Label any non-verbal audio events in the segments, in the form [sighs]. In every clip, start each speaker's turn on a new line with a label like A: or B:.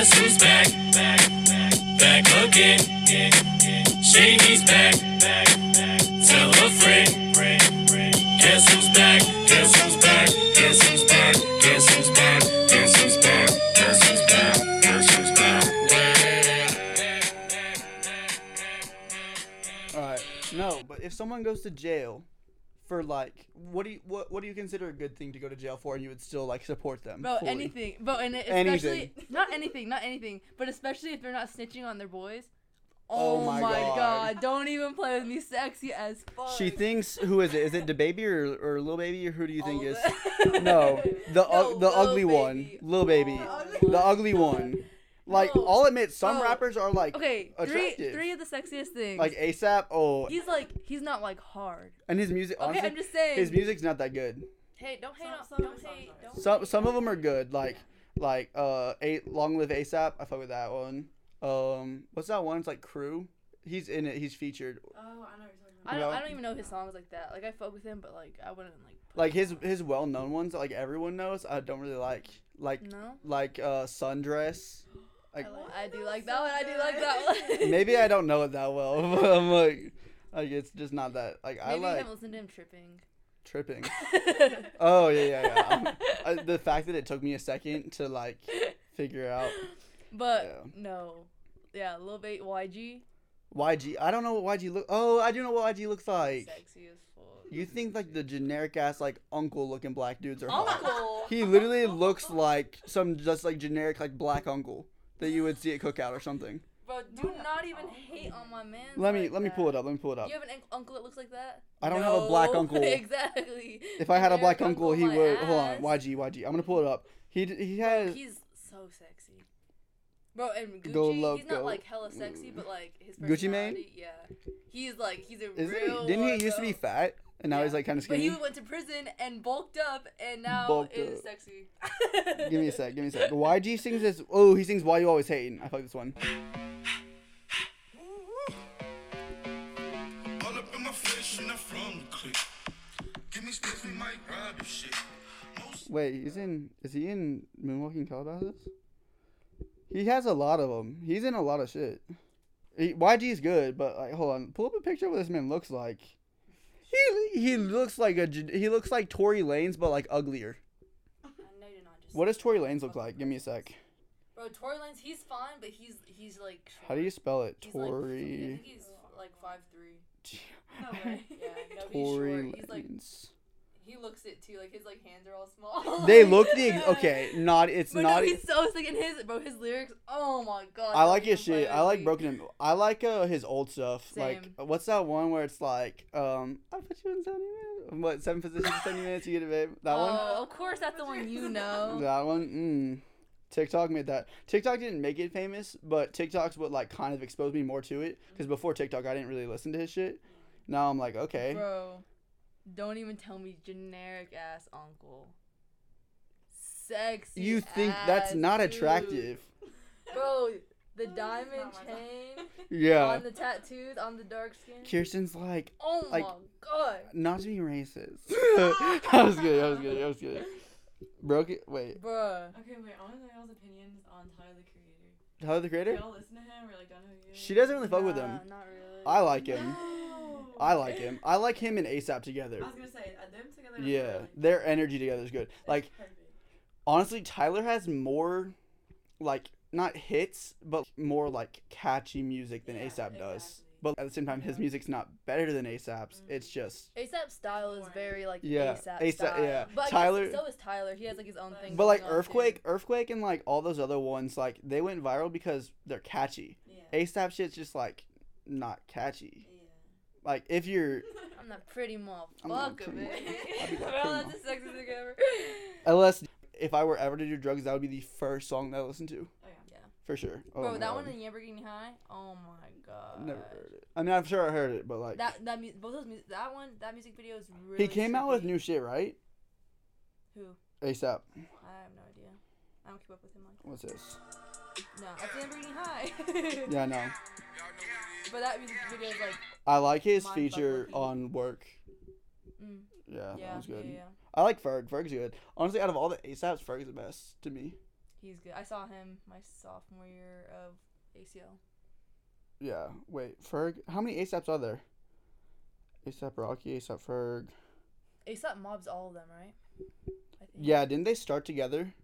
A: Guess who's back? Back, back, back again. Shady's back. Back, back. Tell a friend. Guess who's back? Guess who's back? Guess who's back? Guess who's back? Guess who's back? Guess who's back? Guess who's back?
B: All right. No, but if someone goes to jail for like, what do you what what do you consider a good thing to go to jail for, and you would still like support them?
C: Bro,
B: fully?
C: anything. Bro, and it-
B: Anything.
C: especially [laughs] not anything, not anything, but especially if they're not snitching on their boys.
B: Oh
C: Oh,
B: my
C: my,
B: God.
C: god. Don't even play with me, sexy as fuck.
B: She thinks who is it? Is it the baby or or little baby or who do you think
C: All
B: is? [laughs] No, the
C: No,
B: u- the ugly one, little baby,
C: Oh
B: the ugly one. Like
C: No.
B: I'll admit, some
C: Bro.
B: rappers are like
C: Okay, three
B: attractive.
C: three of the sexiest things.
B: like ASAP. Oh,
C: he's like he's not like hard.
B: and his music.
C: Okay,
B: Honestly,
C: I'm just saying.
B: his music's not that good.
C: Hey, don't hate on.
D: some
C: Don't
D: of his
C: hate. Don't
B: Some
C: hate.
B: some of them are good. Like like uh, a Long Live ASAP. I fuck with that one. Um, what's that one? It's like Crew. He's in it. He's featured.
D: Oh, I know what you're talking about.
C: I don't.
B: No.
C: I don't even know his songs like that. Like I fuck with him, but like I wouldn't like. put
B: Like his his well known ones. Like everyone knows. I don't really like like
C: No.
B: like uh Sundress. Like
C: I, like, I do like that one. I do like that one. [laughs]
B: maybe I don't know it that well. [laughs] But I'm like like it's just not that like I
C: Maybe you
B: like
C: haven't listened to him tripping.
B: tripping. [laughs] Oh yeah yeah yeah. I, the fact that it took me a second to like figure out
C: But
B: Yeah.
C: no, yeah, Lil Bait YG,
B: YG. I don't know what YG look. Oh, I do know what YG looks like.
C: sexy as fuck.
B: You think like the generic ass like uncle looking black dudes are hot?
C: Uncle.
B: He literally looks like some just like generic like black uncle that you would see at cookout or something.
C: Bro, do not even hate on my man.
B: Let me let me pull it up. Let me pull it up.
C: You have an un- uncle that looks like that?
B: I don't have a black uncle. [laughs]
C: exactly.
B: If I had a black uncle, he
C: my
B: would. Hold on,
C: ass.
B: YG, YG. I'm gonna pull it up. He d- he
C: Bro,
B: has.
C: he's so sexy. Bro, and Gucci,
B: Go
C: he's
B: loco.
C: not like hella sexy, mm. but like his
B: Gucci Mane?
C: personality, yeah. He's like he's a
B: Is
C: real.
B: he? Didn't he used to be fat and now he's like kind of skinny.
C: But
B: skinny?
C: he went to prison and bulked up, and now
B: Bulked
C: is
B: up.
C: sexy. [laughs]
B: Give me a sec. Give me a sec. [laughs] But YG sings this. Oh, he sings "Why You Always Hating." I like this one.
E: All up in my face and I'm from the click. Give me stiff and might grab your shit. Most
B: Wait, he's in. Is he in Moonwalking Calabasas? He has a lot of them. He's in a lot of shit. He, YG's good, but like, hold on. Pull up a picture of what this man looks like. He he looks like a he looks like Tory Lanez, but like uglier.
C: I know you're not just.
B: What does Tory Lanez look like? Give me a sec.
C: Bro, Tory Lanez, he's fine, but he's he's like.
B: How do you spell it?
C: He's like, I think he's like five three.
D: No [laughs] way.
C: Yeah, no, he's
B: Tory
C: short. He's like
B: Lanez.
C: He looks it too. Like his like hands are all small. [laughs]
B: They look the ex- okay. [laughs] Not it's
C: But
B: not.
C: no, he's so sick in his bro. His lyrics. Oh my god.
B: I like his shit. I like. Broken. I like uh his old stuff. Like what's that one where it's like um I put you in seventy minutes. What seven positions in seventy minutes? You get it, babe. That one.
C: Oh, of course that's the one you know. [laughs]
B: That one. Mm. TikTok made that. TikTok didn't make it famous, but TikTok's what like kind of exposed me more to it. Because before TikTok, I didn't really listen to his shit. Now I'm like, okay.
C: Bro, don't even tell me generic ass uncle. Sexy.
B: You think that's not
C: dude.
B: attractive? [laughs]
C: Bro, the diamond
D: it's not my
C: chain [laughs]
B: Yeah.
C: on the tattoos on the dark skin.
B: Kirsten's like,
C: Oh
B: like-
C: my god.
B: not to be racist. [laughs] that was good. That was good. That was good. Broke it. Wait.
C: Bruh.
D: Okay, wait. I want to know y'all's opinions on Tyler the Creator.
B: Tyler the Creator?
D: Y'all listen to him or like don't know who he is?
B: She doesn't really fuck with him.
C: Not really.
B: I like him.
D: No.
B: I like him. I like him and ASAP together.
D: I was gonna say uh, them together. are
B: Yeah,
D: really-
B: their energy together is good.
D: it's
B: Like
D: perfect.
B: honestly, Tyler has more, like not hits, but more like catchy music than
D: Yeah,
B: ASAP does.
D: exactly.
B: But at the same time, his
D: Yeah.
B: music's not better than ASAP's.
D: Mhm.
B: It's just.
C: ASAP style is very like
B: Yeah,
C: ASAP,
B: ASAP
C: style.
B: yeah.
C: But
B: Tyler-
C: so is Tyler. He has like his own thing.
B: But like
C: going too.
B: Earthquake, Earthquake, and like all those other ones, like they went viral because they're catchy.
D: Yeah.
B: ASAP shit's just like not catchy.
D: Yeah.
B: Like if you're [laughs]
C: I'm that pretty
B: I'm that
C: motherfucker,
B: pretty
C: man. [laughs]
B: I'll
C: Bro, that's the sexiest thing ever.
B: LS, if I were ever to do drugs, that would be the first song that I listen to
D: yeah.
C: Yeah.
B: For sure. Oh
C: Bro, that
B: God.
C: one in Lamborghini High. Oh my god.
B: Never heard it. I mean, I'm sure I heard it, but like
C: That that mu- both those mu- that one that music video is really.
B: he came out with new shit, right?
C: Who?
B: ASAP.
C: I have no idea. I don't keep up with him on.
B: What's this?
C: No, that's Lamborghini High. [laughs]
B: Yeah, I know.
C: But that music video is like.
B: I like his feature on work.
C: Mm,
B: Yeah, that
C: yeah,
B: was
C: yeah,
B: good.
C: yeah.
B: I like Ferg. Ferg's good. Honestly, out of all the ASAPs, Ferg's the best to me.
C: He's good. I saw him my sophomore year of ACL.
B: Yeah. Wait, Ferg. How many ASAPs are there? ASAP Rocky, ASAP Ferg.
C: ASAP mobs all of them, right? I think.
B: Yeah, didn't they start together?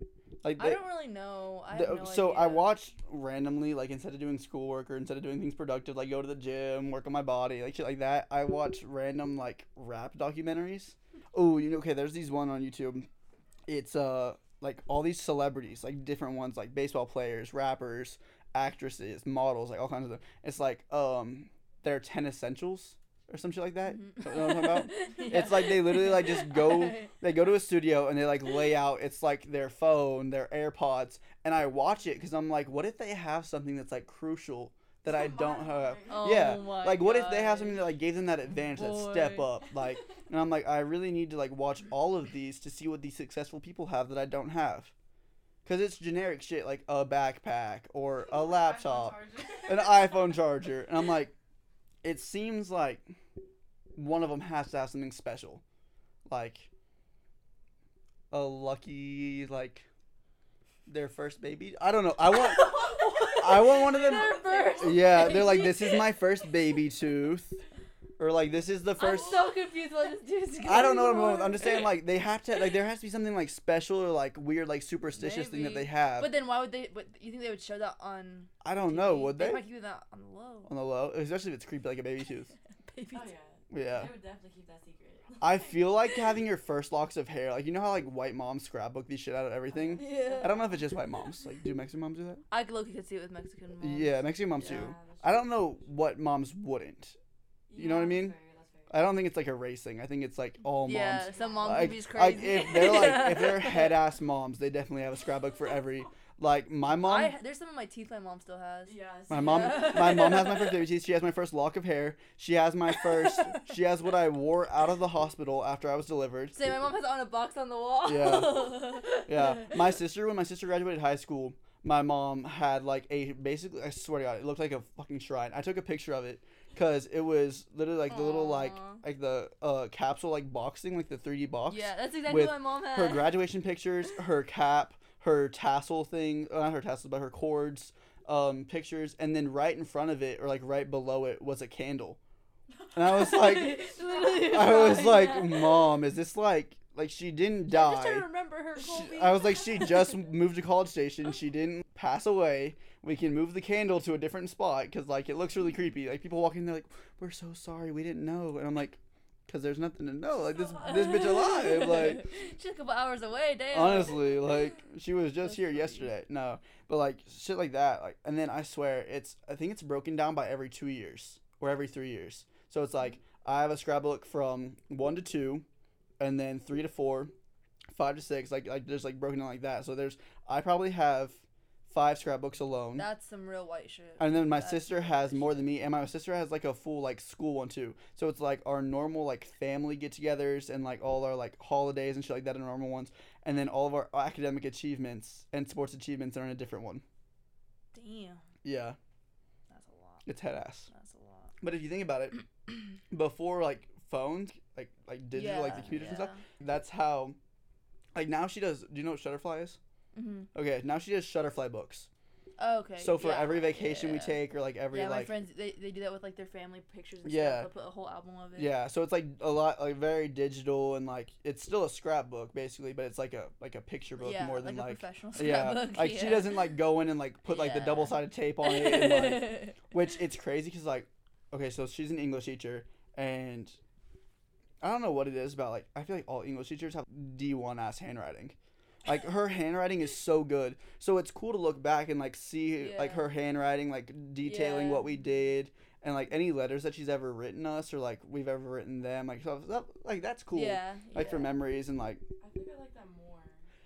B: Like
C: I
B: they,
C: don't really know. I
B: the-
C: no
B: so I watched randomly, like instead of doing schoolwork or instead of doing things productive, like go to the gym, work on my body, like shit like that. I watch random like rap documentaries. Oh, you know, okay. There's these one on YouTube. It's uh like all these celebrities, like different ones, like baseball players, rappers, actresses, models, like all kinds of them. It's like um their ten essentials or some shit like that.
C: Mhm.
B: You know what I'm talking about? [laughs]
C: Yeah.
B: It's like they literally like just go [laughs] they go to a studio and they like lay out it's like their phone their airpods and i watch it because i'm like what if they have something that's like crucial that i don't have.
C: Oh
B: yeah
C: my
B: like what if they have something that like gave them that advantage that step up like [laughs] and i'm like i really need to like watch all of these to see what these successful people have that i don't have. Because it's generic shit like a backpack or [laughs] a laptop an iphone charger and i'm like it seems like one of them has to have something special. Like a lucky like their first baby. I don't know. I want [laughs] i want one of them
C: Their first
B: yeah they're like this is my first baby tooth or like this is the
C: I'm
B: first
C: so confused what this dude's
B: I don't know what I'm
C: going
B: going with. I'm just saying like they have to like there has to be something like special or like weird like superstitious thing that they
C: Maybe.
B: have.
C: But then why would they? But you think they would show that on?
B: I don't know,
C: TV?
B: would they?
C: might keep that on the low.
B: On the low, especially if it's creepy like a baby tooth. [laughs]
C: Baby.
D: Oh yeah.
B: Yeah.
D: They would definitely keep that secret.
B: I feel like having your first locks of hair, like you know how like white moms scrapbook these shit out of everything.
C: Yeah.
B: I don't know if it's just white moms. Like, do Mexican moms do that?
C: I could look could see it with Mexican moms.
B: Yeah, Mexican moms
D: Yeah,
B: too. I don't know what moms wouldn't. You know what I mean?
D: fair, fair.
B: I don't think it's like a race thing. I think it's like all moms.
C: Yeah, some moms
B: like,
C: would be
B: like
C: crazy.
B: if they're [laughs] like if they're head ass moms, they definitely have a scrapbook for every. Like my mom,
C: I, there's some of my teeth my mom still has.
D: Yes.
B: my mom, my mom has [laughs] my first baby teeth. She has my first lock of hair. She has my first. she has what I wore out of the hospital after I was delivered.
C: Say my mom has it on a box on the wall.
B: Yeah. [laughs] Yeah, my sister when my sister graduated high school, my mom had like a basically I swear to God, it looked like a fucking shrine. I took a picture of it because it was literally like the little like like the uh capsule like boxing like the 3D box.
C: Yeah, that's exactly
B: With
C: what my mom had.
B: Her graduation pictures, her cap, her tassel thing, uh, not her tassels, but her cords, um, pictures, and then right in front of it or like right below it was a candle. And I was like, [laughs] I was [laughs] like. Mom, is this like like she didn't
C: I'm
B: die?
C: just trying to remember her.
B: She- I was like, she just [laughs] moved to College Station. She didn't pass away. We can move the candle to a different spot because like it looks really creepy. Like people walking, they're like, "We're so sorry, we didn't know," and I'm like, "Cause there's nothing to know. Like this, this bitch alive. Like [laughs]
C: she's a couple hours away. Damn.
B: honestly, like [laughs] she was just here
C: funny.
B: yesterday. No, but like shit like that. Like and then I swear it's I think it's broken down by every two years or every three years. So it's like mm-hmm. I have a scrapbook from one to two, and then three to four, five to six. Like like there's like broken down like that. So there's I probably have five scrapbooks alone.
C: That's some real white shit.
B: and then my
C: that's
B: sister has more than me, and my sister has like a full like school one too. So it's like our normal like family get-togethers and like all our like holidays and shit like that are normal ones, and then all of our academic achievements and sports achievements are in a different one.
C: Damn,
B: Yeah,
C: that's a lot.
B: it's head ass.
C: That's a lot.
B: But if you think about it, [clears throat] before like phones, like like digital, like the
C: Yeah,
B: computers and stuff, that's how. Like now she does. Do you know what Shutterfly is?
C: Mhm.
B: Okay, now she does Shutterfly books.
C: Oh, okay.
B: So for
C: yeah,
B: every vacation we take, or like every
C: yeah, my
B: like
C: friends they, they do that with like their family pictures and
B: Yeah.
C: stuff. They'll put a whole album of it.
B: Yeah, so it's like a lot like very digital and like it's still a scrapbook basically, but it's like a like a picture book
C: yeah,
B: more than
C: like a
B: like
C: professional [laughs]
B: yeah,
C: scrapbook.
B: like she doesn't like go in and like put like the double sided tape on it, and, like, [laughs] which it's crazy because like okay, so she's an English teacher and I don't know what it is about like I feel like all English teachers have D one ass handwriting. Like her handwriting is so good, so it's cool to look back and like see like her handwriting, like detailing
C: Yeah.
B: what we did, and like any letters that she's ever written us or like we've ever written them. Like so, that, like that's cool.
C: Yeah.
B: Like for memories and like
D: I think I like that more.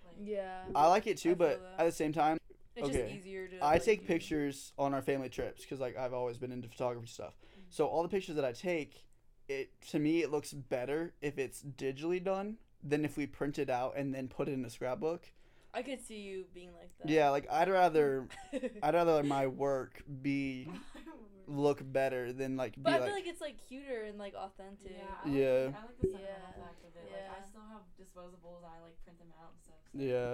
D: Like,
C: Yeah.
B: I like it too, but
C: that.
B: at the same time,
C: It's
B: okay.
C: just easier to.
B: I
C: like,
B: take
C: do.
B: pictures on our family trips because like I've always been into photography stuff. Mm-hmm. So all the pictures that I take, it to me it looks better if it's digitally done than if we print it out and then put it in a scrapbook.
C: I could see you being like that.
B: Yeah, like I'd rather [laughs] I'd rather my work be [laughs] look better than like be
C: But I feel like it's like cuter and like authentic.
D: Yeah, I
B: Yeah.
D: Like, I like the sentimental
C: Yeah.
D: fact of it. Like, I still have disposables. I like print them out and stuff. So
B: yeah.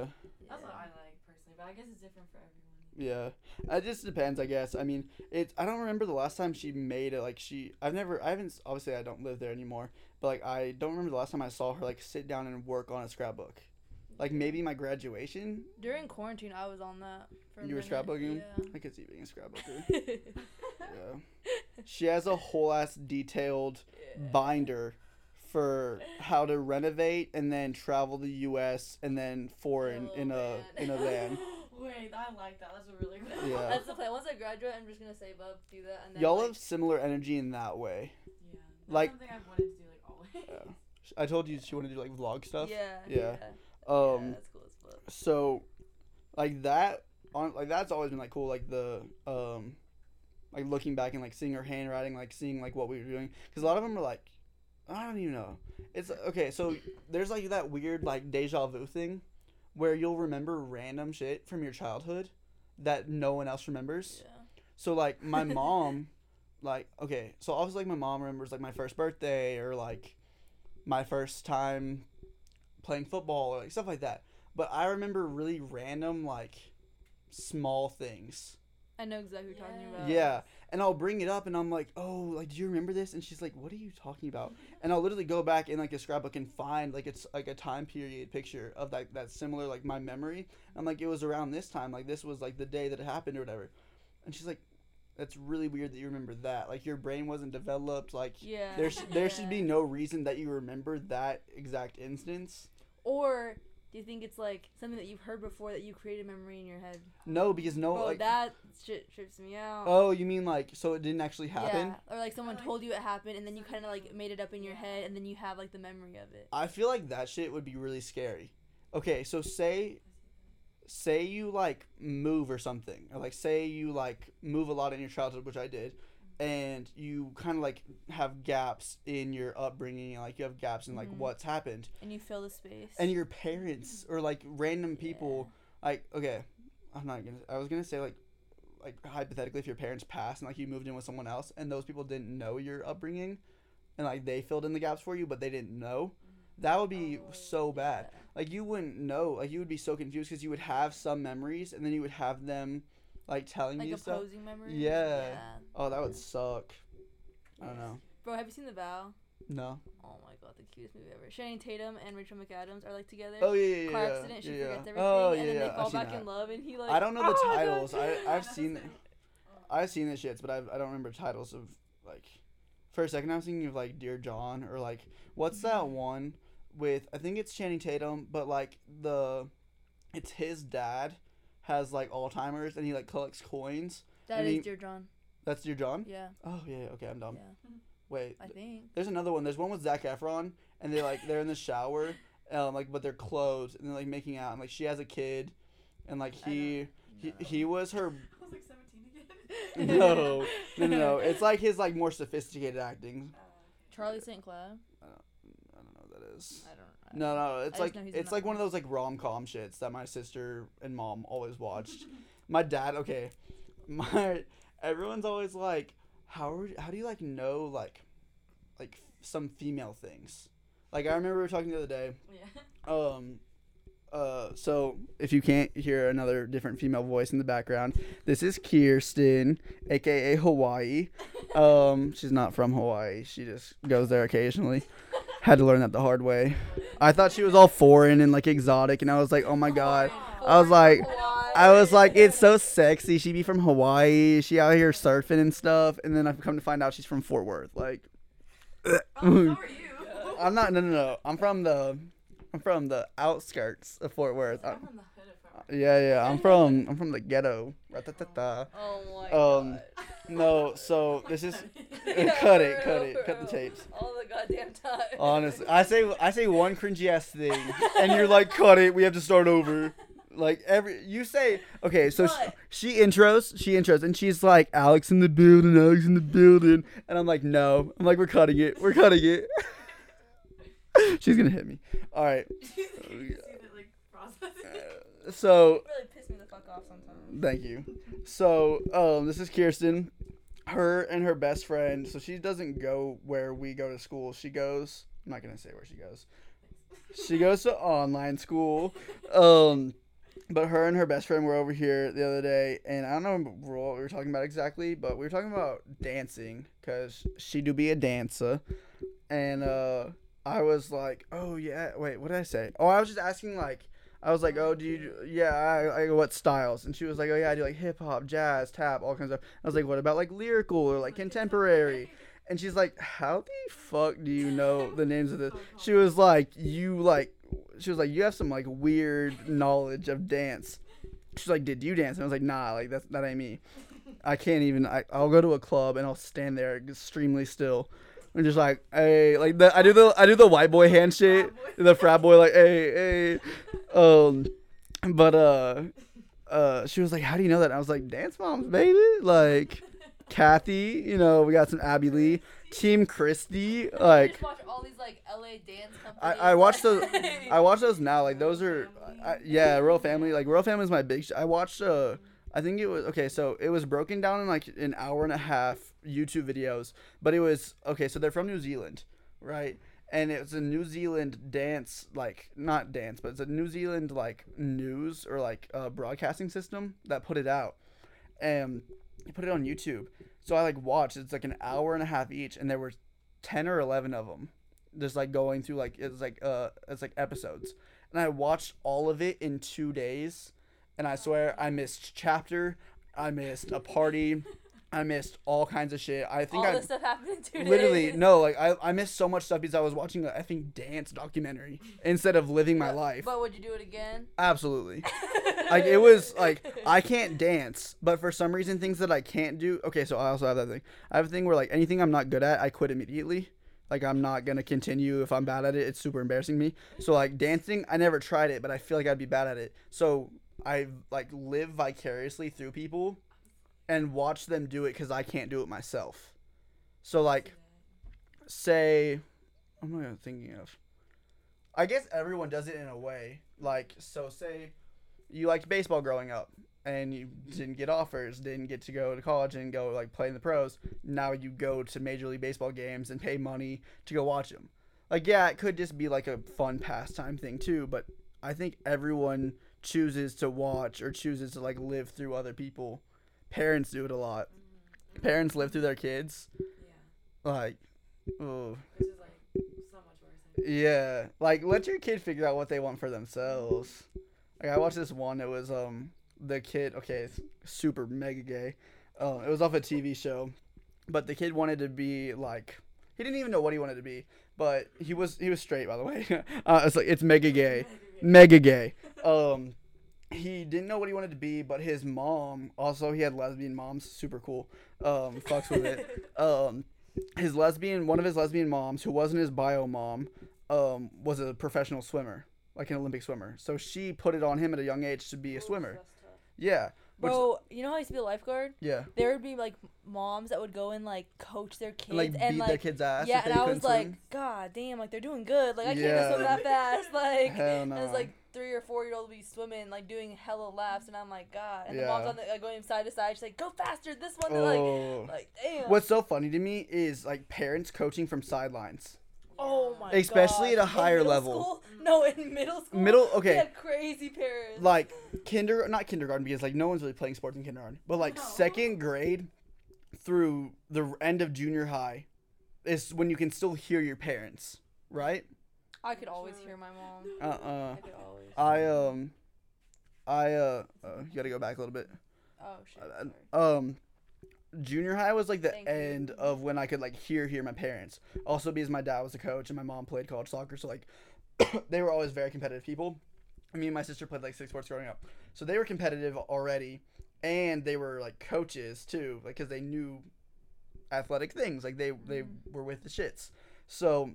D: That's what I like personally, but I guess it's different for everyone.
B: Yeah, it just depends, I guess. I mean, it's I don't remember the last time she made it. Like she, I've never, I haven't. Obviously, I don't live there anymore. But like, I don't remember the last time I saw her like sit down and work on a scrapbook. Like maybe my graduation,
C: During quarantine, I was on that. For a
B: you were scrapbooking.
C: Yeah.
B: I could see being a scrapbooker. [laughs] yeah, she has a whole ass detailed
C: Yeah.
B: binder for how to renovate and then travel the U.S. and then foreign
C: Oh,
B: in a
C: man.
B: in a van. [laughs]
D: Wait, I like that. That's a really good.
B: Yeah. [laughs]
C: That's the plan. Once I graduate, I'm just gonna save up, do that, and then
B: Y'all
C: like,
B: have similar energy in that way.
D: Yeah. That's
B: Like-
D: something I've wanted to do like always.
B: Yeah. I told you she wanted to do like vlog stuff.
C: Yeah.
B: Yeah.
C: Yeah.
B: Um.
C: yeah, that's cool as fuck.
B: So, like that on like that's always been like cool. Like the um, like looking back and like seeing her handwriting, like seeing like what we were doing. Because a lot of them are like, I don't even know. It's okay. So there's like that weird like deja vu thing, where you'll remember random shit from your childhood that no one else remembers.
C: Yeah.
B: So like my [laughs] mom, like okay, so obviously like my mom remembers like my first birthday or like my first time playing football or like stuff like that. But I remember really random like small things.
C: I know exactly what you're talking about.
B: Yeah, and I'll bring it up and I'm like, "Oh, like do you remember this?" And she's like, "What are you talking about?" And I'll literally go back in like a scrapbook and find like it's like a time period picture of that that similar like my memory. I'm like, "It was around this time. Like this was like the day that it happened or whatever." And she's like, "That's really weird that you remember that. Like your brain wasn't developed. Like
C: Yeah.
B: there sh- there should be no reason that you remember that exact instance."
C: Or do you think it's like something that you've heard before that you created a memory in your head?
B: No, because no
C: Bro,
B: like
C: that shit trips me out.
B: Oh, you mean like so it didn't actually happen?
C: Yeah. Or like someone told you it happened and then you kind of like made it up in your head and then you have like the memory of it.
B: I feel like that shit would be really scary. Okay, so say say you like move or something or like say you like move a lot in your childhood which i did and you kind of like have gaps in your upbringing and like you have gaps in like
C: Mhm.
B: what's happened
C: And you fill the space.
B: and your parents or like random people like okay i'm not gonna i was gonna say like like hypothetically if your parents passed and like you moved in with someone else and those people didn't know your upbringing and like they filled in the gaps for you but they didn't know that would be
C: Oh,
B: so bad
C: yeah.
B: like you wouldn't know like you would be so confused because you would have some memories and then you would have them like telling
C: Like
B: you stuff Like
C: opposing memories.
B: Yeah. oh that would suck i don't know
C: Bro, have you seen The Vow?
B: no
C: Oh my god, the cutest movie ever. Channing Tatum and Rachel McAdams are like together.
B: oh yeah yeah
C: Car
B: yeah,
C: accident, she
B: yeah,
C: forgets
B: yeah.
C: everything,
B: oh
C: and
B: yeah
C: then
B: yeah
C: they fall back
B: that.
C: in love, and he like.
B: i don't know the [laughs]
C: "Oh my God."
B: titles i [laughs] i've seen
D: the-
B: I've seen the shits, but I've, I don't remember titles of like. For a second, I was thinking of like Dear John or like what's that mm-hmm. one with I think it's Channing Tatum, but like the, it's his dad has like Alzheimer's and he like collects coins.
C: That
B: and
C: is
B: he-
C: Dear John.
B: That's Dear John.
C: Yeah,
B: Oh yeah, yeah, okay, I'm dumb.
C: yeah. [laughs]
B: Wait,
C: I think.
B: there's another one. There's one with Zac Efron and they like they're in the shower, [laughs] um, like but they're clothed and they're like making out and like she has a kid, and like he he, he was her [laughs]
D: I was like 17 again.
B: no no no no it's like his like more sophisticated acting.
D: Uh,
C: Charlie St. Cloud.
B: I don't know what that is.
C: I don't.
B: No, no, it's
C: just
B: like it's like one of those like rom com shits that my sister and mom always watched. my dad, okay, my everyone's always like, how are, how do you like know like like some female things? Like I remember we were talking the other day.
D: yeah.
B: Um, uh, so if you can't hear another different female voice in the background, this is Kirsten, aka Hawaii. [laughs] Um, she's not from Hawaii. She just goes there occasionally. Had to learn that the hard way. I thought she was all foreign and like exotic, and I was like, oh my god. I was like, I was like, it's so sexy. She be from Hawaii. She out here surfing and stuff, and then I've come to find out she's from Fort Worth. Like,
D: Oh, [laughs] so are you.
B: I'm not. No, no, no. I'm from the. I'm from the outskirts of Fort Worth.
D: I'm from the hood of Fort Worth.
B: yeah, yeah. I'm from. I'm from the ghetto.
C: Oh my
B: Um,
C: god.
B: No, so this is. [laughs] cut it, cut it, cut the tapes.
C: All the goddamn time.
B: Honestly, I say I say one [laughs] cringy ass thing, and you're like, cut it. We have to start over. Like every you say okay, so sh-
C: What?
B: she intros, she intros, and she's like, Alex in the building, Alex in the building, and I'm like, no, I'm like, we're cutting it, we're cutting it. [laughs] she's gonna hit me. All right.
D: like process.
B: Uh, so
C: really piss me the fuck off sometimes.
B: Thank you. So, um, this is Kirsten. Her and her best friend. So she doesn't go where we go to school. She goes. I'm not gonna say where she goes. She goes to online school. Um, but her and her best friend were over here the other day, and I don't know what we were talking about exactly, but we were talking about dancing because she do be a dancer, and uh, I was like, oh yeah, wait, what did I say? Oh, I was just asking like. I was like, oh, do you? Yeah, I, I what styles? And she was like, oh yeah, I do like hip hop, jazz, tap, all kinds of. Stuff. I was like, what about like lyrical or like contemporary? And she's like, how the fuck do you know the names of this? She was like, you like, she was like, you have some like weird knowledge of dance. She's like, did you dance? And I was like, nah, like that's that ain't me. I can't even. I, I'll go to a club and I'll stand there extremely still. And just like, hey, like the I do the I do the white boy handshake, the frat boy like, hey, hey, [laughs] um, but uh, uh, she was like, how do you know that? And I was like, dance moms, baby, like, [laughs] Cathy, you know, we got some Abby Lee, Team Christy,
C: I
B: like,
C: watch all these like LA dance companies.
B: I, I watch those. [laughs] I watch those now. Like those are, I, yeah, Royal Family. Like Royal Family is my big. Sh- I watched. Uh, I think it was okay. So it was broken down in like an hour and a half YouTube videos. But it was okay. So they're from New Zealand, right? And it's a New Zealand dance, like not dance, but it's a New Zealand like news or like uh, broadcasting system that put it out, and put it on YouTube. So I like watched. It's like an hour and a half each, and there were ten or eleven of them just like going through like it's like uh it's like episodes and i watched all of it in two days and i swear i missed chapter i missed a party i missed all kinds of shit i think
C: all
B: i
C: stuff happened in two days.
B: literally no like I, I missed so much stuff because i was watching a think dance documentary instead of living my life
C: But would you do it again?
B: absolutely [laughs] like it was like I can't dance, but for some reason things that I can't do. Okay, so I also have that thing. I have a thing where like anything I'm not good at, I quit immediately. Like I'm not gonna continue if I'm bad at it. It's super embarrassing me. So like dancing, I never tried it, but I feel like I'd be bad at it. So I like live vicariously through people, and watch them do it because I can't do it myself. So like, say, I'm not thinking of. I guess everyone does it in a way. Like, so say you liked baseball growing up and you didn't get offers, didn't get to go to college and go like play in the pros. Now you go to Major League Baseball games and pay money to go watch them. Like, yeah, it could just be like a fun pastime thing too, but I think everyone chooses to watch or chooses to like live through other people. Parents do it a lot. Parents live through their kids.
D: Yeah.
B: Like, oh.
D: Which is like so much worse.
B: Yeah, like let your kid figure out what they want for themselves. Like I watched this one. It was um the kid. Okay, it's super mega gay. Um, it was off a TV show, but the kid wanted to be like he didn't even know what he wanted to be, but he was he was straight by the way. [laughs] uh, it's like it's mega gay, [laughs] mega gay. Um, he didn't know what he wanted to be, but his mom also he had lesbian moms, super cool. Um, fucks with it. [laughs] Um, his lesbian one of his lesbian moms, who wasn't his bio mom, um, was a professional swimmer, like an Olympic swimmer. So she put it on him at a young age to be a swimmer. Yeah. Which,
C: Bro, you know how I used to be a lifeguard?
B: yeah.
C: There would be like moms that would go and like coach their kids
B: And, like
C: and
B: beat
C: like
B: their kid's ass.
C: yeah, and I was like. God damn, like they're doing good. Like I can't swim that fast. [laughs] Like
B: Hell
C: and
B: no.
C: it's like three or four year old would be swimming, like doing hella laps, and I'm like, God. And the mom's on the like, going side to side. She's like, Go faster. This one.
B: Oh.
C: Like, like damn.
B: What's so funny to me is like parents coaching from sidelines.
C: Oh my
B: Especially at a higher
C: in
B: level.
C: School? No, in middle school.
B: Middle-
C: we
B: okay.
C: had crazy parents.
B: Like kinder, not kindergarten because like no one's really playing sports in kindergarten, but like
D: No.
B: second grade through the end of junior high is when you can still hear your parents, right?
C: I could always hear my mom.
B: Uh uh
C: I could always.
B: I um I uh, uh you gotta go back a little bit.
C: oh shit.
B: uh. Um junior high was like the
C: Thank you.
B: end of when I could like hear hear my parents. Also because my dad was a coach and my mom played college soccer, so like [coughs] they were always very competitive people. Me and my sister played like six sports growing up, so they were competitive already, and they were like coaches too, like because they knew athletic things. Like they they were with the shits, so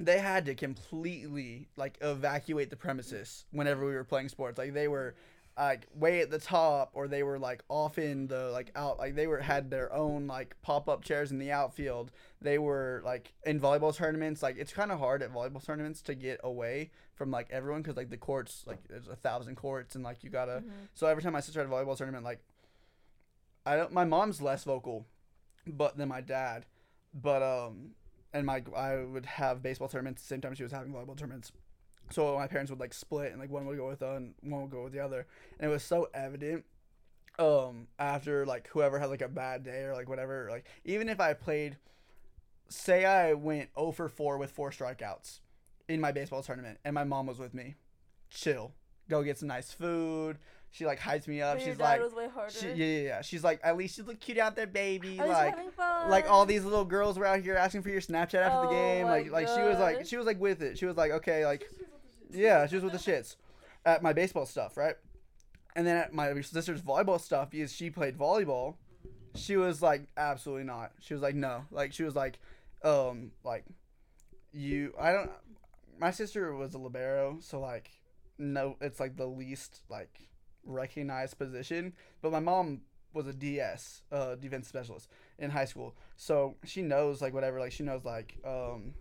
B: they had to completely like evacuate the premises whenever we were playing sports. Like they were like way at the top or they were like off in the like out like they were had their own like pop-up chairs in the outfield. They were like in volleyball tournaments. Like it's kind of hard at volleyball tournaments to get away from like everyone because like the courts like there's a thousand courts and like you gotta so every time my sister had a volleyball tournament like i don't my mom's less vocal but than my dad. But um and my i would have baseball tournaments the same time she was having volleyball tournaments. So my parents would like split and like one would go with one one would go with the other. And it was so evident um after like whoever had like a bad day or like whatever like even if i played say i went 0 for 4 with four strikeouts in my baseball tournament and my mom was with me chill. Go get some nice food she like hypes me up
C: But
B: she's like
C: was way harder.
B: she, yeah, yeah, yeah. She's like, at least you look cute out there, baby.
C: At
B: like, like all these little girls were out here asking for your Snapchat after
C: Oh
B: the game. Like, like she was like, she was like with it. She was like, okay, like, yeah, she was with the shits at my baseball stuff, right? And then at my sister's volleyball stuff, because she played volleyball, she was like, absolutely not. She was like, no. Like, she was like, um, like, you, I don't. My sister was a libero, so like, no, it's like the least like recognized position. But my mom was a DS, uh, defense specialist in high school, so she knows like whatever. Like she knows like um,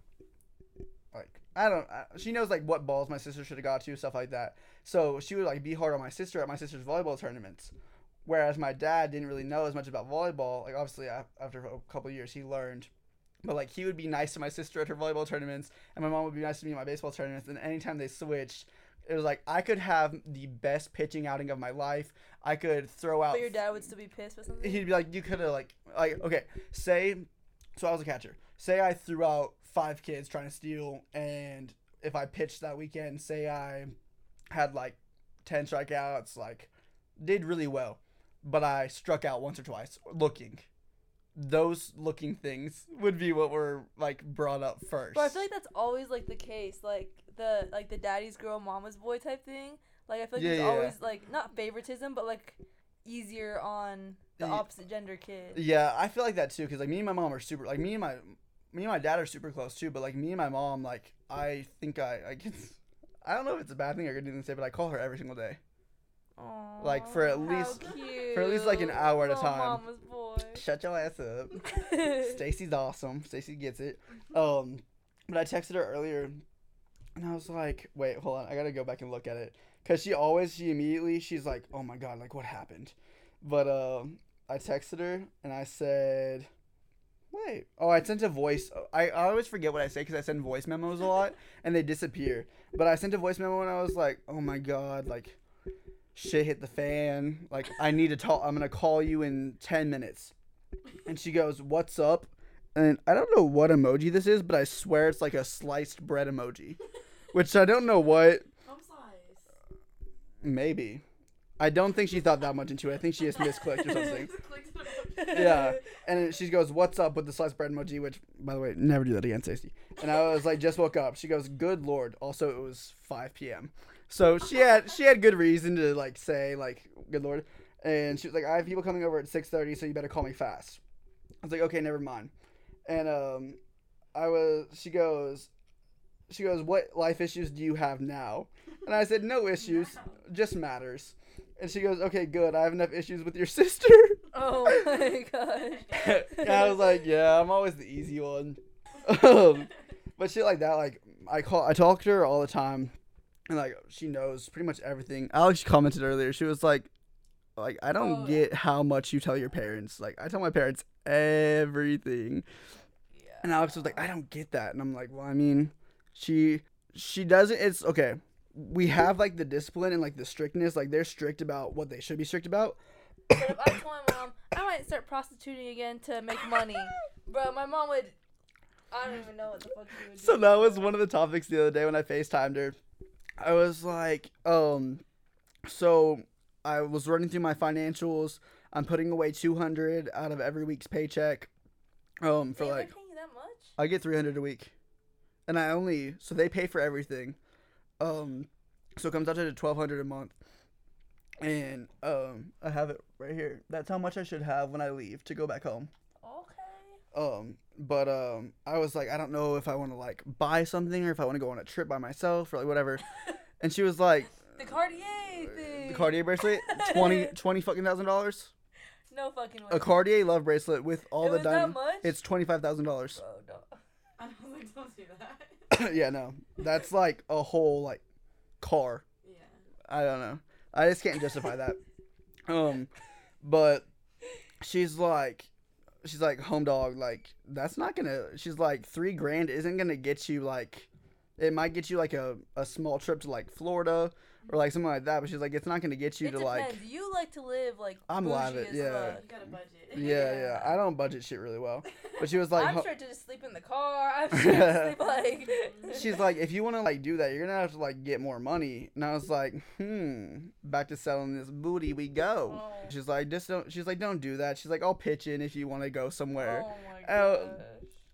B: like I don't. I- She knows like what balls my sister should have got to, stuff like that. So she would like be hard on my sister at my sister's volleyball tournaments. Whereas my dad didn't really know as much about volleyball. Like obviously after a couple years he learned. But like he would be nice to my sister at her volleyball tournaments, and my mom would be nice to me at my baseball tournaments. And anytime they switched, it was like I could have the best pitching outing of my life. I could throw out
C: But your dad would still be pissed with something.
B: he'd be like, you could have like like okay, say, so I was a catcher. Say I threw out five kids trying to steal, and if I pitched that weekend, say I had like ten strikeouts, like did really well, but I struck out once or twice looking. Those looking things would be what were like brought up first.
C: But I feel like that's always like the case, like the like the daddy's girl, mama's boy type thing. Like I feel like
B: Yeah,
C: there's
B: yeah.
C: always like not favoritism, but like easier on the opposite gender kid.
B: Yeah, I feel like that too because like me and my mom are super like me and my me and my dad are super close too. But like me and my mom, like I think I I can [laughs] I don't know if it's a bad thing or good thing to say, but I call her every single day.
C: Aw,
B: Like, for at least- for at least, like, an hour at a time. [laughs] Shut your ass up. [laughs] Stacy's awesome. Stacy gets it. Um, but I texted her earlier, and I was like, "Wait, hold on. I gotta go back and look at it." Cause she always, she immediately, she's like, "Oh my god, like what happened?" But um, I texted her and I said, "Wait, oh, I sent a voice. I, I always forget what I say because I send voice memos a lot and they disappear. But I sent a voice memo and I was like, "Oh my god, like." Shit hit the fan. Like I need to talk. I'm gonna call you in ten minutes. And she goes, "What's up?" And I don't know what emoji this is, but I swear it's like a sliced bread emoji, which I don't know what. Maybe. I don't think she thought that much into it. I think she just misclicked or something. [laughs]
D: Clicked it emoji.
B: Yeah. And she goes, "What's up?" with the sliced bread emoji, which, by the way, never do that again, Stacey. And I was like, "Just woke up." She goes, "Good lord." Also, it was 5 p.m. So she had she had good reason to like say like, "Good lord," and she was like, "I have people coming over at 6:30, so you better call me fast." I was like, "Okay, never mind." And um, I was. She goes. She goes, "What life issues do you have now?" And I said, "No issues, [laughs] just matters." And she goes, "Okay, good. I have enough issues with your [laughs] sister."
C: Oh my gosh.
B: and I was like, yeah, I'm always the easy one. [laughs] um, but shit like that, like I call, I talk to her all the time, and like she knows pretty much everything. Alex commented earlier. She was like, like I don't
D: Oh,
B: get how much you tell your parents. Like I tell my parents everything, Yeah. and Alex was like, I don't get that, and I'm like, well, I mean, she she doesn't. It's okay. We have like the discipline and like the strictness. Like they're strict about what they should be strict about.
C: But if I told my mom I might start prostituting again to make money, bro, my mom would. I don't even know what the fuck she would [laughs] do.
B: So that was one of the topics the other day when I FaceTimed her. I was like, um, so I was running through my financials. I'm putting away 200 out of every week's paycheck. Um, for
C: Damn,
B: like,
C: they're you that much?
B: I get 300 a week, and I only so they pay for everything. Um, so it comes out to 1200 a month, and um, I have it right here. That's how much I should have when I leave to go back home.
C: Okay.
B: Um, but um, I was like, I don't know if I want to like buy something or if I want to go on a trip by myself or like whatever. [laughs] and she was like,
C: The Cartier thing.
B: the Cartier bracelet, 20, [laughs] 20 fucking thousand dollars.
C: No fucking way.
B: A Cartier love bracelet with all
C: It
B: the
C: was that
B: diamond.
C: much?
B: It's twenty five thousand dollars.
C: Bro, no. [laughs]
D: I was like, don't do that. [coughs]
B: yeah, no, that's like a whole like car.
D: Yeah.
B: I don't know. I just can't justify that. Um, but she's like, she's like home dog. Like that's not gonna. She's like three grand isn't gonna get you like. It might get you like a, a small trip to like Florida or like something like that. But she's like, it's not gonna get you
C: It
B: to
C: depends.
B: like.
C: You like to live like
B: I'm
C: bougie
B: lavish,
C: as
B: yeah.
C: fuck.
D: You got a budget.
B: Yeah, [laughs] yeah. I don't budget shit really well. But she was like,
C: I'm
B: ho-
C: straight to just sleep in the car. [laughs] I'm straight to sleep like. [laughs]
B: she's like, if you want to like do that, you're gonna have to like get more money. And I was like, hmm, back to selling this booty we go.
C: Oh.
B: She's like, just don't. She's like, don't do that. She's like, I'll pitch in if you want to go somewhere.
C: Oh my
B: Oh.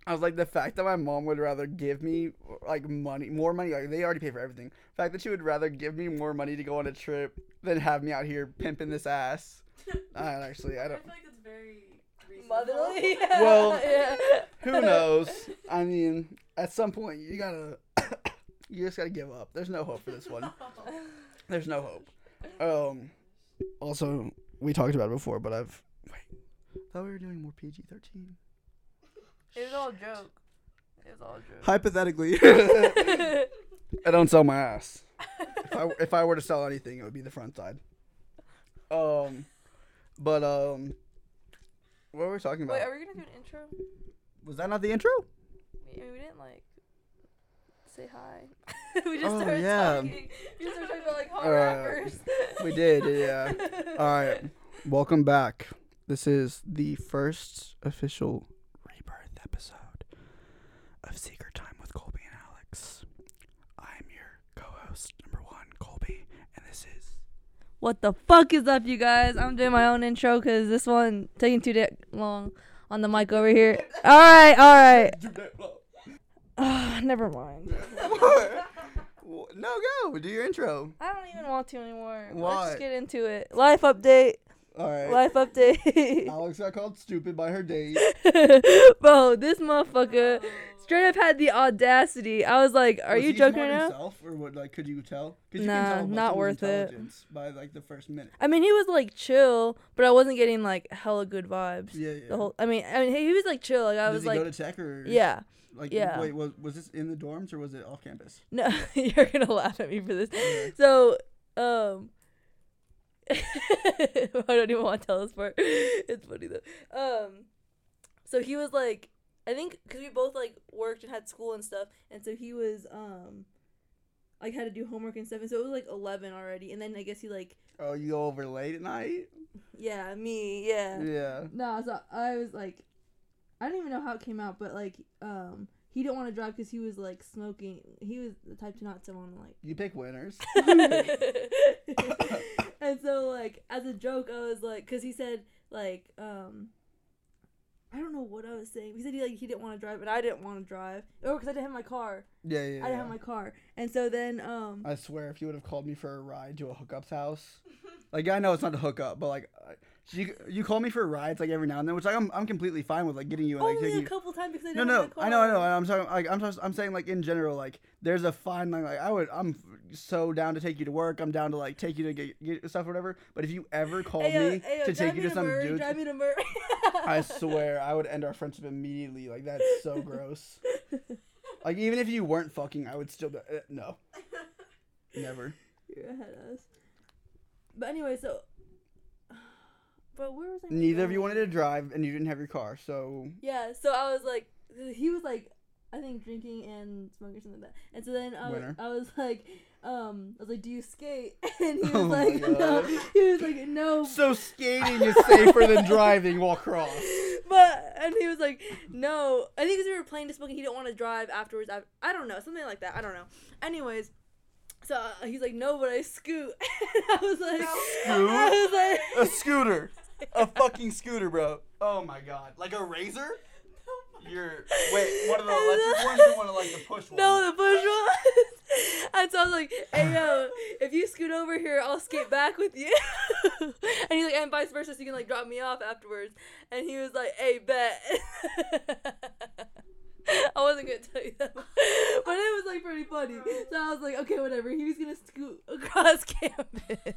C: Gosh.
B: I was like, the fact that my mom would rather give me like money, more money. Like they already pay for everything. The fact that she would rather give me more money to go on a trip than have me out here pimping this ass. [laughs] I actually, I
D: I
B: don't.
D: feel like that's very reasonable.
C: Motherly. [laughs] Yeah.
B: Well,
C: yeah. [laughs]
B: Who knows? I mean, at some point you gotta, [coughs] you just gotta give up. There's no hope for this one. There's no hope. Um. Also, we talked about it before, but I've wait. Thought we were doing more PG thirteen.
C: It was all a joke. It was all a joke.
B: Hypothetically, [laughs] I don't sell my ass. If I if I were to sell anything, it would be the front side. Um, but um, what were we talking about?
C: Wait, are we gonna do an intro?
B: Was that not the intro?
C: I mean, we didn't like say hi. [laughs] we just
B: Oh,
C: started
B: yeah.
C: talking. We just started talking about like hot
B: Uh,
C: rappers.
B: We did, yeah. [laughs] All right, welcome back. This is the first official rebirth episode of Secret Time with Colby and Alex. I'm your co-host number one, Colby, and this is
C: What the fuck is up, you guys? I'm doing my own intro because this one taking too da- long on the mic over here. All right, all right. Never mind. [laughs]
B: no go. Do your intro.
C: I don't even want to anymore.
B: Why?
C: Let's just get into it. Life update.
B: All right.
C: Life update. [laughs]
B: Alex got called stupid by her date. [laughs]
C: Bro, this motherfucker straight up had the audacity. I was like, "Are
B: Was
C: you joking right now?"
B: himself, or what? Like, could you tell? 'Cause you
C: Nah,
B: can tell
C: not worth it.
B: By like the first minute.
C: I mean, he was like chill, but I wasn't getting like hella good vibes.
B: Yeah, yeah.
C: The whole, I mean, I mean, he he was like chill. Like I
B: Does
C: was
B: he
C: like,
B: go to tech or?
C: yeah,
B: Like,
C: yeah.
B: Wait, was was this in the dorms or was it off campus?
C: no, [laughs] you're gonna laugh at me for this.
B: Okay.
C: So, um, [laughs] I don't even want to tell this part. It's funny though. Um, so he was like, I think because we both like worked and had school and stuff, and so he was um, like had to do homework and stuff, and so it was like eleven already, and then I guess he like,
B: Oh, you go over late at night?
C: yeah, me, yeah.
B: Yeah.
C: No, so I was like, I don't even know how it came out, but like, um, he didn't want to drive because he was like smoking. He was the type to not to want to like.
B: You pick winners. [laughs] [laughs]
C: and so like as a joke, I was like, because he said like, um, I don't know what I was saying. He said he like he didn't want to drive, and I didn't want to drive, or because I didn't have my car.
B: Yeah, yeah.
C: I didn't have my car, and so then um,
B: I swear, if you would have called me for a ride to a hookup's house, like I know it's not a hookup, but like I- you you call me for rides like every now and then, which like I'm I'm completely fine with like getting you and like
C: only
B: taking
C: a
B: you.
C: couple times because I
B: No,
C: didn't
B: no,
C: have car.
B: I know, I know. I'm talking like I'm just, I'm saying like in general, like there's a fine line. Like I would, I'm so down to take you to work. I'm down to like take you to get, get stuff or whatever. But if you ever called
C: Ayo,
B: me
C: ayo,
B: to
C: drive
B: take you to some
C: Murray,
B: dude,
C: Drive me to Murray.
B: I [laughs] swear I would end our friendship immediately. Like that's so gross. [laughs] Like even if you weren't fucking, I would still be, uh, no, [laughs] never.
C: You're ahead of us. But anyway, so. But where was I?
B: Neither of you wanted to drive, and you didn't have your car, so
C: Yeah, so I was like, he was like, I think drinking and smoking or something like that. And so then I was, I was like, um, I was like, do you skate? [laughs] And he [laughs] was
B: Oh
C: like, no. He was like, no.
B: so skating is safer than driving while cross. [laughs]
C: But and he was like, no. I think because we were playing to smoke, and he didn't want to drive afterwards. I, I don't know, something like that. I don't know. Anyways. So uh, he's like, no, but I scoot. and I was like, I was like,
B: A scooter, a fucking scooter, bro. Oh my god, like a razor. You're wait, one of the electric ones or one of like the push ones? [laughs]
C: No, the push one. and so I was like, hey, yo, if you scoot over here, I'll skate back with you. [laughs] and he's like, and vice versa, so you can like drop me off afterwards. And he was like, hey, bet. [laughs] I wasn't gonna tell you that, but it was like pretty funny. So I was like, okay, whatever. He was gonna scoot across campus.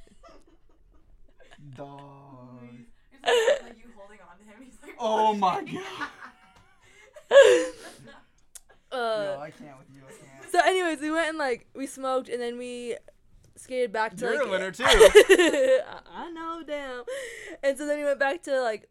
B: Dog.
D: It's [laughs] like, like you holding on to him. He's like,
B: Oh my god. [laughs]
C: Uh,
B: no, I can't with you. I can't.
C: so, anyways, we went and like we smoked, and then we skated back to
B: You're
C: like
B: a winner [laughs] too.
C: I, I know, damn. And so then we went back to like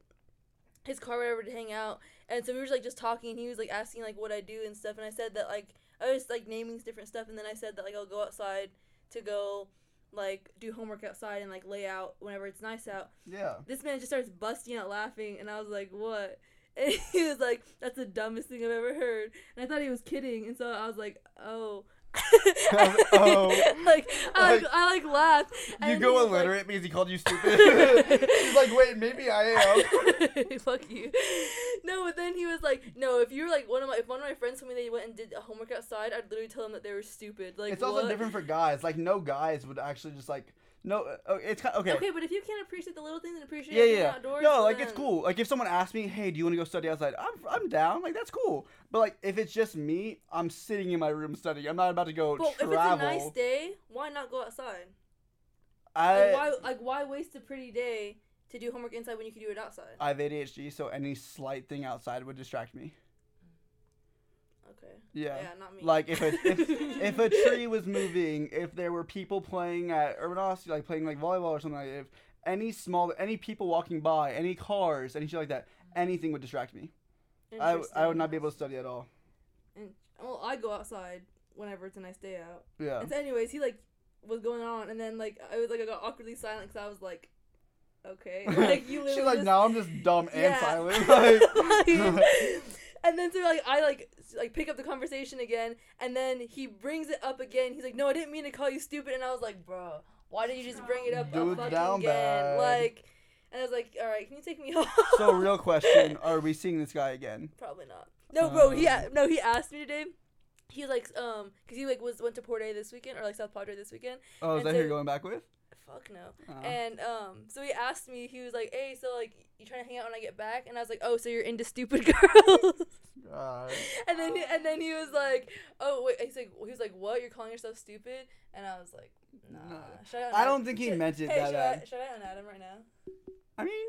C: his car, or whatever, to hang out. And so we were like just talking. And he was like asking like what I do and stuff. And I said that like I was like naming different stuff. And then I said that like I'll go outside to go like do homework outside and like lay out whenever it's nice out.
B: Yeah.
C: This man just starts busting out laughing, and I was like, what? [laughs] And he was like, that's the dumbest thing I've ever heard. And I thought he was kidding. And so I was like, oh. [laughs]
B: Oh. [laughs]
C: like I like,
B: Like,
C: I like laughed.
B: You go
C: was like-
B: illiterate because he called you stupid. [laughs] He's like, wait, maybe I am.
C: Fuck you. No, but then he was like, no, if you were like one of my, if one of my friends told me they went and did homework outside, I'd literally tell them that they were stupid. Like,
B: it's also
C: what?
B: different for guys. Like, no guys would actually just like, no. Uh, it's kind okay.
C: Okay, but if you can't appreciate the little things and appreciate
B: Yeah, yeah.
C: outdoors,
B: No, like it's cool. Like if someone asks me, "Hey, do you want to go study outside?" I'm I'm down. Like that's cool. But like if it's just me, I'm sitting in my room studying. I'm not about to go
C: But
B: travel.
C: if it's a nice day, why not go outside?
B: I
C: Like, why, like, why waste a pretty day to do homework inside when you can do it outside?
B: I have ADHD, so any slight thing outside would distract me.
C: Okay.
B: Yeah.
C: Yeah, not me.
B: Like if a if, [laughs] if a tree was moving, if there were people playing at Urban Austin, like playing like volleyball or something like if any small any people walking by, any cars, any shit like that, anything would distract me. I I would not be able to study at all.
C: And, well, I go outside whenever it's a nice day out.
B: Yeah.
C: And so, anyways, he like was going on, and then like I was like I got awkwardly silent because I was like, okay, [laughs] like you
B: She's like,
C: just-
B: no, I'm just dumb and
C: Yeah.
B: silent. [laughs] Like,
C: Like- and then so like I like like pick up the conversation again, and then he brings it up again. He's like, "No, I didn't mean to call you stupid," and I was like, "Bro, why did you just bring it up a fucking again?"
B: bad.
C: Like, and I was like, "All right, can you take me [laughs] home?"
B: so, real question: Are we seeing this guy again?
C: Probably not. No, bro. He
B: Um,
C: a- no. He asked me today. He like, um, cause he like was went to Port A this weekend or like South Padre this weekend.
B: Oh, is that who you're going back with?
C: Fuck no. And um, so he asked me. He was like, "Hey, so like, you trying to hang out when I get back?" And I was like, "Oh, so you're into stupid [laughs] girls?"
B: God.
C: and then he, and then he was like, "Oh wait," he's like, he was like, "What? You're calling yourself stupid?" And I was like, "Nah." Shout out
B: I don't think he
C: should-
B: meant it
C: hey,
B: that
C: should
B: bad.
C: I, should I on Adam right now?
B: I mean,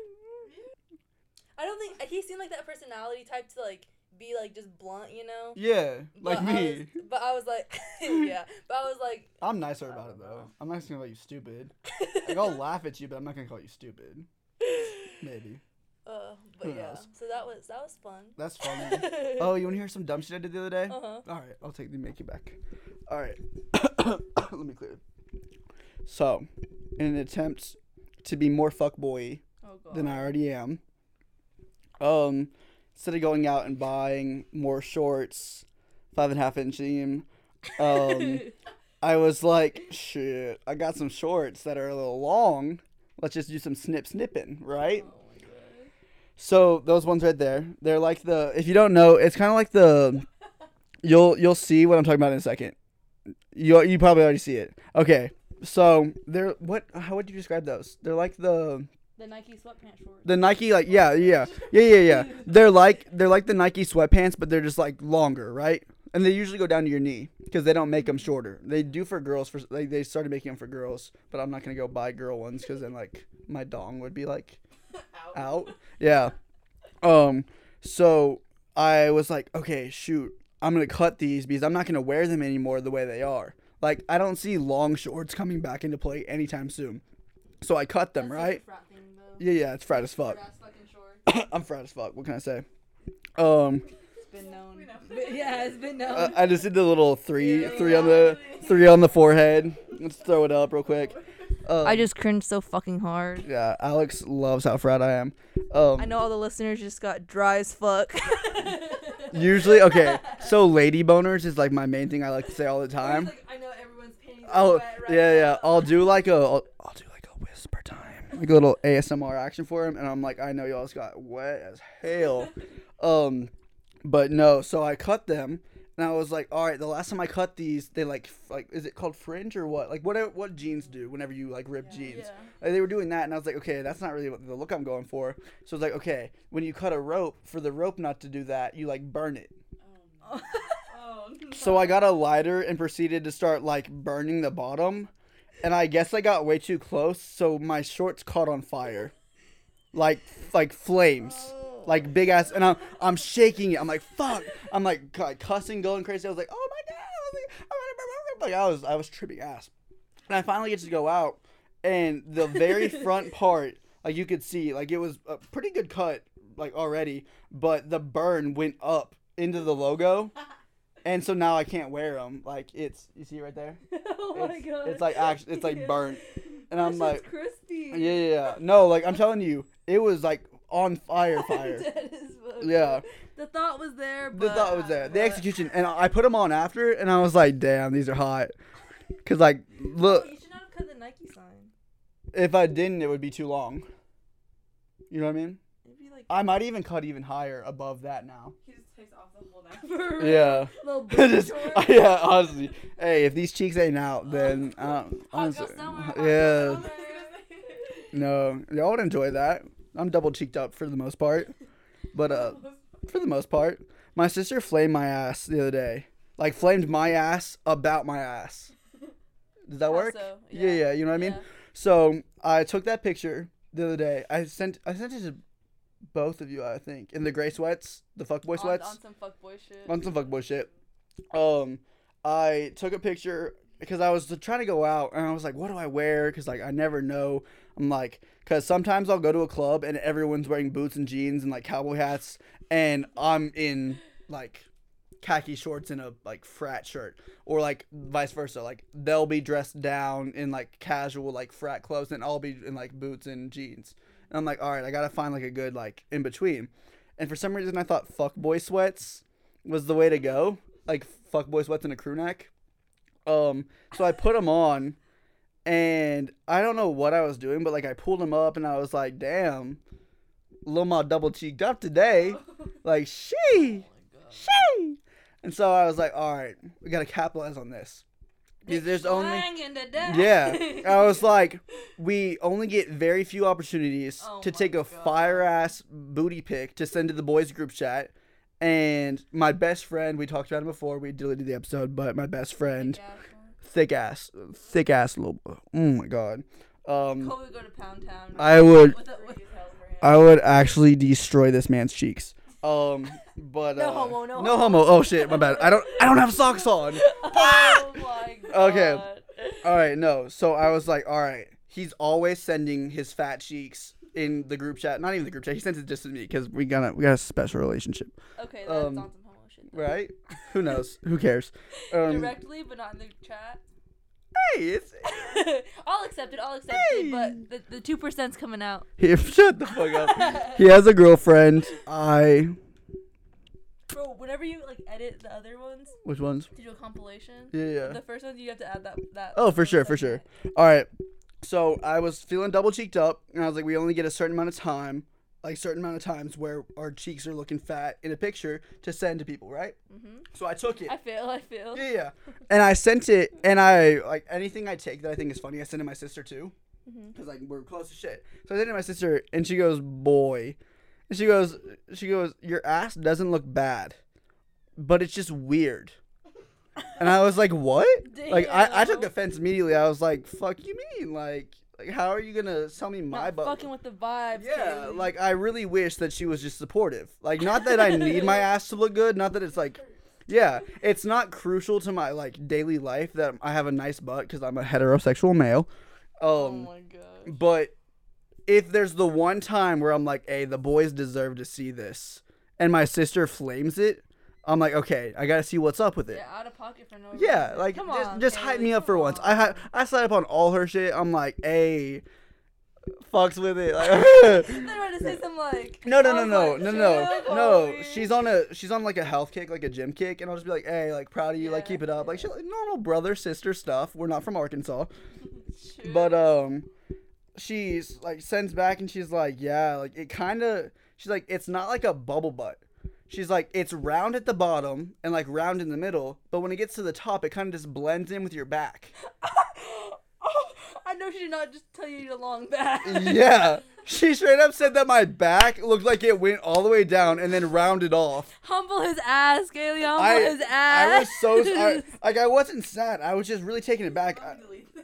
C: I don't think he seemed like that personality type to like be like just blunt, you know.
B: yeah, like
C: But I
B: me.
C: was- but I was like, [laughs] yeah. But I was like,
B: I'm nicer about it though. I'm not gonna call you stupid. Like I'll [laughs] laugh at you, but I'm not gonna call you stupid. Maybe.
C: uh, but
B: Who
C: yeah.
B: knows?
C: So that was that was fun.
B: That's funny. [laughs] oh, you wanna hear some dumb shit I did the other day?
C: Uh huh.
B: All right, I'll take the make you back. All right, [coughs] let me clear. So, in an attempt to be more fuckboy
C: Oh
B: than I already am, um, instead of going out and buying more shorts, five and a half inch seam, um, [laughs] I was like, shit, I got some shorts that are a little long. Let's just do some snip snipping, right?
C: Oh.
B: So those ones right there, they're like the. If you don't know, it's kind of like the. You'll you'll see what I'm talking about in a second. You you probably already see it. Okay, so they're what? How would you describe those? They're like the
C: The Nike sweatpants shorts.
B: the Nike like yeah yeah yeah yeah yeah. They're like they're like the Nike sweatpants, but they're just like longer, right? And they usually go down to your knee because they don't make them shorter. They do for girls for like they started making them for girls, but I'm not gonna go buy girl ones because then like my dong would be like [laughs] out. Yeah. Um. So I was like, okay, shoot, I'm gonna cut these because I'm not gonna wear them anymore the way they are. Like I don't see long shorts coming back into play anytime soon. So I cut them, right? Yeah, yeah, it's frat as fuck. [coughs] I'm frat as fuck. What can I say? Um,
C: It's been [laughs] known. But yeah, it's been known.
B: uh, I just did the little three,
C: Yeah.
B: three on the, three on the forehead. Let's throw it up real quick. Um,
C: I just cringed so fucking hard.
B: Yeah, Alex loves how frat I am. Um,
C: I know all the listeners just got dry as fuck. [laughs]
B: Usually, okay. So lady boners is like my main thing I like to say all the time.
C: I know everyone's panties
B: Oh yeah, yeah. I'll do like a, I'll, I'll do like a whisper time, like a little ASMR action for him, and I'm like, I know y'all's got wet as hell. [laughs] Um, but no. So I cut them, and I was like, all right. The last time I cut these, they like, like, is it called fringe or what? Like, what what jeans do whenever you like rip jeans? Like, they were doing that, and I was like, okay, that's not really what the look I'm going for. So I was like, okay, when you cut a rope, for the rope not to do that, you like burn it.
D: Oh, no. [laughs]
B: So I got a lighter and proceeded to start like burning the bottom. And I guess I got way too close, so my shorts caught on fire. Like like flames. Like big ass and I'm I'm shaking it. I'm like, fuck. I'm like, cu- cussing, going crazy. I was like, oh my god. I was like, oh "I'm gonna-" like I was I was tripping ass. And I finally get to go out and the very [laughs] front part, like you could see, like it was a pretty good cut, like already, but the burn went up into the logo. [laughs] And so now I can't wear them. Like it's, you see right there. [laughs]
C: oh my
B: it's,
C: god.
B: It's like [laughs] actually, it's like burnt. And I'm like,
C: crispy.
B: yeah, yeah, yeah. No, like I'm telling you, it was like on fire, [laughs] fire.
C: Dead as fuck.
B: Yeah.
C: The thought was there, But, The
B: thought was there. The
C: but-
B: execution, and I put them on after, and I was like, damn, these are hot. Cause like, look,
C: You should not have cut the Nike sign.
B: if I didn't, it would be too long. You know what I mean?
C: Like
B: I might even cut even higher above that now.
D: he just takes off the whole neck. [laughs]
B: Yeah.
C: Little [laughs]
B: Just, [laughs] yeah, honestly. Hey, if these cheeks ain't out, then uh, honestly,
C: girl summer, hot girl
B: yeah. No, y'all would enjoy that. I'm double cheeked up for the most part, but uh, for the most part, my sister flamed my ass the other day. Like flamed my ass about my ass. Does that work?
C: so?
B: Yeah, yeah. You know what I mean.
C: Yeah.
B: So I took that picture the other day. I sent I sent it to both of you, I think, in the gray sweats, the fuckboy
C: On,
B: sweats
C: on some fuckboy shit.
B: on some fuckboy shit. Um, I took a picture because I was trying to go out and I was like, what do I wear? Because like I never know. I'm like, because sometimes I'll go to a club and everyone's wearing boots and jeans and like cowboy hats, and I'm in like khaki shorts and a like frat shirt, or like vice versa. Like they'll be dressed down in like casual like frat clothes, and I'll be in like boots and jeans. And I'm like, all right, I gotta find like a good like in between. And for some reason, I thought fuck boy sweats was the way to go. Like fuck boy sweats and a crew neck. Um, so I put them on, and I don't know what I was doing, but like I pulled them up, and I was like, damn, Lil Ma double cheeked up today. [laughs] Like she, she. And so I was like, all right, we gotta capitalize on this. Because there's only
C: Swangin' to death.
B: yeah. I was [laughs] like, we only get very few opportunities
C: Oh
B: to take a
C: God.
B: fire ass booty pic to send to the boys group chat. And my best friend, we talked about him before, we deleted the episode, but my best friend, thick ass, thick ass little, oh my god. Um,
C: Kobe go to Pound Town.
B: I would,
C: With a, with,
B: I would actually destroy this man's cheeks. Um, [laughs] but
C: No
B: uh,
C: homo, no
B: no
C: homo.
B: homo. Oh shit, my bad. I don't, I don't have socks [laughs] on.
C: oh my god.
B: Okay. All right, no. So I was like, all right. He's always sending his fat cheeks in the group chat. Not even the group chat. He sends it just to me because we got a we got a special relationship,
C: Okay, that's
B: Um,
C: on some homo shit. though.
B: right? Who knows? Who cares? [laughs] Um,
C: Directly, but not in the chat.
B: hey, it's [laughs]
C: I'll accept it. I'll accept it. But the the two percent's coming out.
B: he, shut the fuck up. He has a girlfriend. I
C: Bro, whenever you like edit the other ones
B: which ones?
C: to do a compilation,
B: Yeah, yeah.
C: the first ones you have to add that that.
B: Oh, for sure, for sure. All right. So I was feeling double cheeked up, and I was like, we only get a certain amount of time, like certain amount of times where our cheeks are looking fat in a picture to send to people, right?
C: Mhm.
B: So I took it.
C: I feel. I feel.
B: Yeah, yeah. And I sent it, and I like anything I take that I think is funny. I send it to my sister too, because like we're close as shit. So I sent it to my sister, and she goes, "Boy," she goes, "She goes, your ass doesn't look bad, but it's just weird." And I was like, "What?" [laughs] Like I, I took offense immediately. I was like, "Fuck you mean? Like, like how are you gonna tell me my
C: Not
B: butt?"
C: fucking with the vibes.
B: Yeah,
C: Kaylee.
B: like I really wish that she was just supportive. Like not that I need my [laughs] ass to look good, not that it's like yeah, it's not crucial to my like daily life that I have a nice butt cuz I'm a heterosexual male.
C: Oh
B: Um
C: my god.
B: but if there's the one time where I'm like, "Hey, the boys deserve to see this." And my sister flames it, I'm like, "Okay, I got to see what's up with it."
C: Yeah, out of pocket for no reason.
B: Yeah, like
C: Come
B: just
C: on,
B: just hype me up for
C: come
B: once. I hi- I slide up on all her shit. I'm like, "Hey, fucks with it." Like [laughs]
C: I thought to say some like.
B: No, no, no, no, no, no, no. She's on a she's on like a health kick, like a gym kick, and I'll just be like, hey, like proud of you, like keep it up, like shit, like normal brother sister stuff. We're not from Arkansas, [laughs] but um, she's like sends back and she's like, yeah, like it kind of. She's like, it's not like a bubble butt. She's like, it's round at the bottom and like round in the middle, but when it gets to the top, it kind of just blends in with your back. [laughs]
C: oh, I know she did not just tell you you need a long back.
B: yeah. [laughs] She straight up said that my back looked like it went all the way down and then rounded off.
C: Humble his ass, Kaylee. Humble
B: I,
C: his ass.
B: I was so I, [laughs] like I wasn't sad. I was just really taken aback. I,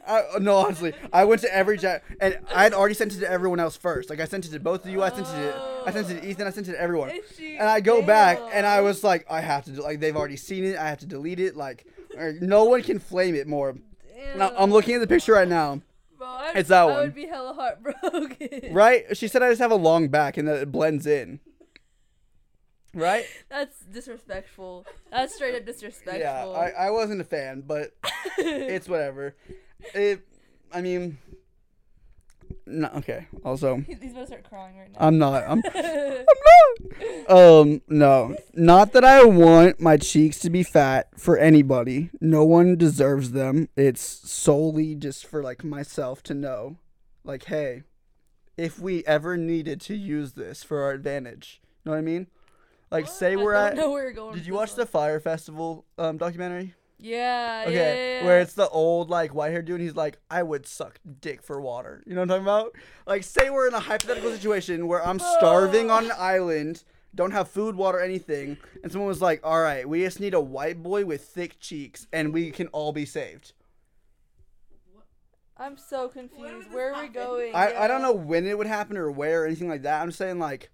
B: I, no, honestly, I went to every chat and I had already sent it to everyone else first. Like I sent it to both of you. I sent it to I sent it to Ethan. I sent it to everyone. And I go back and I was like, I have to do like they've already seen it. I have to delete it. Like er, no one can flame it more. Now, I'm looking at the picture right now.
C: Bro,
B: It's that
C: I
B: one.
C: would be hella heartbroken.
B: Right? She said I just have a long back and that it blends in. Right?
C: That's disrespectful. That's straight up disrespectful.
B: Yeah, I, I wasn't a fan, but [laughs] it's whatever. It, I mean, no, okay. Also, [laughs]
C: He's about to start crying right now.
B: I'm not. I'm. [laughs] I'm not. Um, no, not that I want my cheeks to be fat for anybody. No one deserves them. It's solely just for like myself to know, like, hey, if we ever needed to use this for our advantage, you know what I mean? Like, say we're
C: don't
B: at.
C: know where you're going.
B: Did you watch the. Fyre Festival um documentary?
C: Yeah,
B: Okay,
C: yeah, yeah, yeah.
B: where it's the old like white hair dude. And he's like, I would suck dick for water. You know what I'm talking about? Like, say we're in a hypothetical situation where I'm starving on an [sighs] island, don't have food, water, anything, and someone was like, All right, we just need a white boy with thick cheeks, and we can all be saved.
C: I'm so confused. Where are we going?
B: I, I don't know when it would happen or where or anything like that. I'm saying like,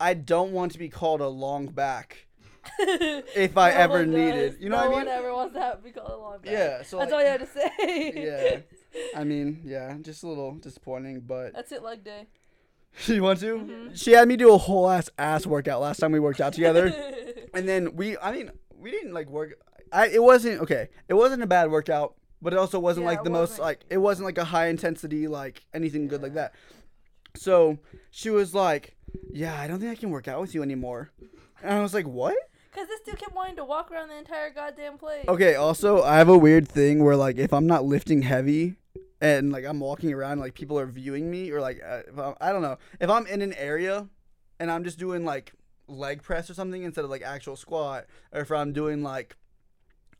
B: I don't want to be called a long back [laughs] if I
C: No
B: ever needed. You know
C: no
B: what I mean?
C: No one ever wants to have, be called a long.
B: Yeah. So
C: That's
B: like,
C: all you had to say.
B: yeah. I [laughs] mean, yeah, just a little disappointing, but
C: That's it, leg day. [laughs]
B: you want to?
C: Mm-hmm.
B: She had me do a whole ass ass workout last time we worked out together, and then we, I mean, we didn't like work. I it wasn't okay. It wasn't a bad workout, but it also wasn't
C: Yeah,
B: like the most like it wasn't like a high intensity like anything good like that. So she was like, "Yeah, I don't think I can work out with you anymore," and I was like, "What?"
C: Cause this dude kept wanting to walk around the entire goddamn place.
B: Okay, also I have a weird thing where like if I'm not lifting heavy and like I'm walking around like people are viewing me or like uh, I'm, I don't know. If I'm in an area and I'm just doing like leg press or something instead of like actual squat or if I'm doing like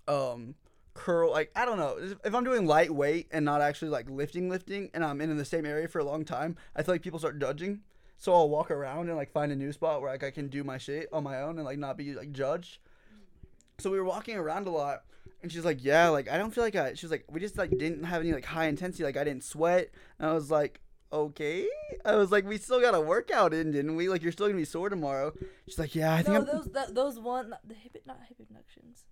B: um curl like I don't know. If I'm doing lightweight and not actually like lifting lifting and I'm in the same area for a long time I feel like people start judging so I'll walk around and like find a new spot where like I can do my shit on my own and like not be like judged. So we were walking around a lot and she's like yeah like i don't feel like i she was like we just like didn't have any like high intensity like i didn't sweat. And i was like okay. I was like we still got a workout in didn't we? Like you're still gonna be sore tomorrow. She's like yeah i think
C: no,
B: i'm
C: those that, those one the hip not hip abductions.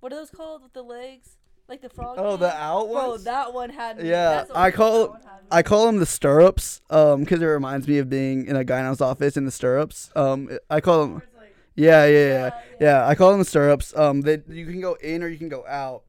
C: What are those called with the legs? Like the frog.
B: oh the out
C: Bro,
B: ones
C: that one had me.
B: Yeah,
C: That's
B: I call-
C: one.
B: I call them the stirrups, um, because it reminds me of being in a gyno's office in the stirrups. Um, I call them, yeah, yeah, yeah,
C: Yeah.
B: I call them the stirrups. Um, that you can go in or you can go out,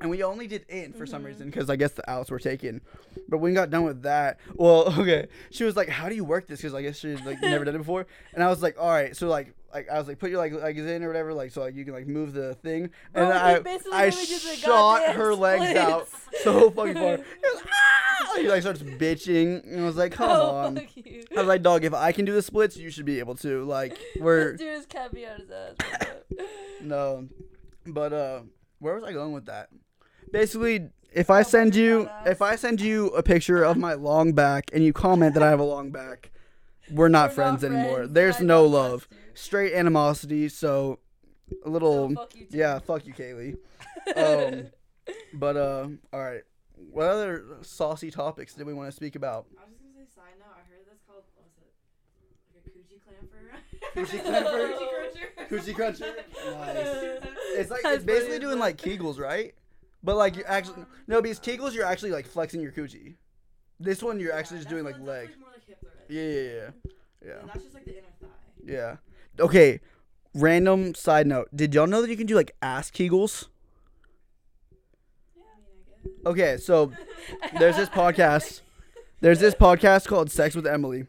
B: and we only did in for some
C: Mhm.
B: reason because I guess the outs were taken. But when we got done with that, well, [laughs] okay, she was like, "How do you work this?" Because I guess she like never done it before, and I was like, "All right," so like. Like I was like, put your like legs in or whatever, like so like you can like move the thing,
C: Bro,
B: and
C: he
B: I
C: basically
B: I
C: made me do the
B: shot her legs out so fucking far. [laughs] He was, "Ah!" Like starts bitching, and I was like, "Come
C: Oh,
B: on." I was like, "Dog, if I can do the splits, you should be able to." Like, [laughs] we're
C: This dude is out his ass. [laughs]
B: no, but uh, where was I going with that? Basically, if I send you if I send you a picture of my long back and you comment that I have a long back, we're not
C: We're
B: friends
C: not
B: anymore.
C: friends.
B: There's
C: I
B: no love, straight animosity. So, a little
C: So fuck you too.
B: yeah, fuck you, Kaylee. [laughs] Um, but uh, all right. What other saucy topics did we want to speak about?
D: I was just gonna say side note. I heard that's called what was it? Like a coochie clamper.
B: Coochie [laughs] clamper?
D: Coochie cruncher.
B: Coochie cruncher. [laughs] Nice. It's like
C: That's
B: it's basically
C: funny,
B: doing like Kegels, right? But like you actually no, because Kegels you're actually like flexing your coochie. This one you're actually just doing like leg.
D: That's like more like hip thrust.
B: Yeah, yeah, yeah, yeah,
D: And that's just like the inner thigh.
B: yeah. Okay. Random side note: Did y'all know that you can do like ass Kegels?
D: Yeah, I mean, I guess.
B: Okay, so [laughs] there's this podcast. There's this podcast called Sex with Emily,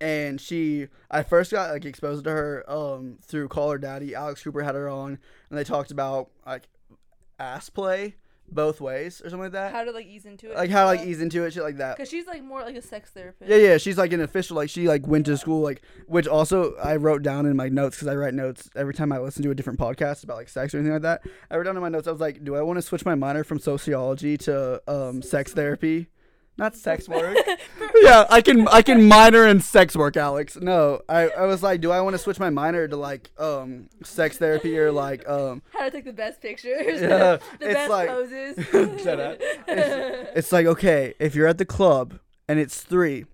B: and she I first got like exposed to her um through Call Her Daddy. Alex Cooper had her on, and they talked about like ass play both ways or something like that.
C: How to like ease into it.
B: like how to like ease into it, shit like that.
C: Cause she's like more like a sex therapist.
B: Yeah, yeah, she's like an official. Like she like went to school, like which also I wrote down in my notes because I write notes every time I listen to a different podcast about like sex or anything like that. I wrote down in my notes. I was like, do I want to switch my minor from sociology to um sex therapy? Not [laughs] sex work. yeah, I can I can [laughs] minor in sex work, Alex. No, I, I was like, do I want to switch my minor to like um sex therapy or like um
C: How to take the best pictures.
B: Yeah, [laughs]
C: the
B: it's
C: best
B: like-
C: poses.
B: Shut up. it's like okay, if you're at the club and it's three,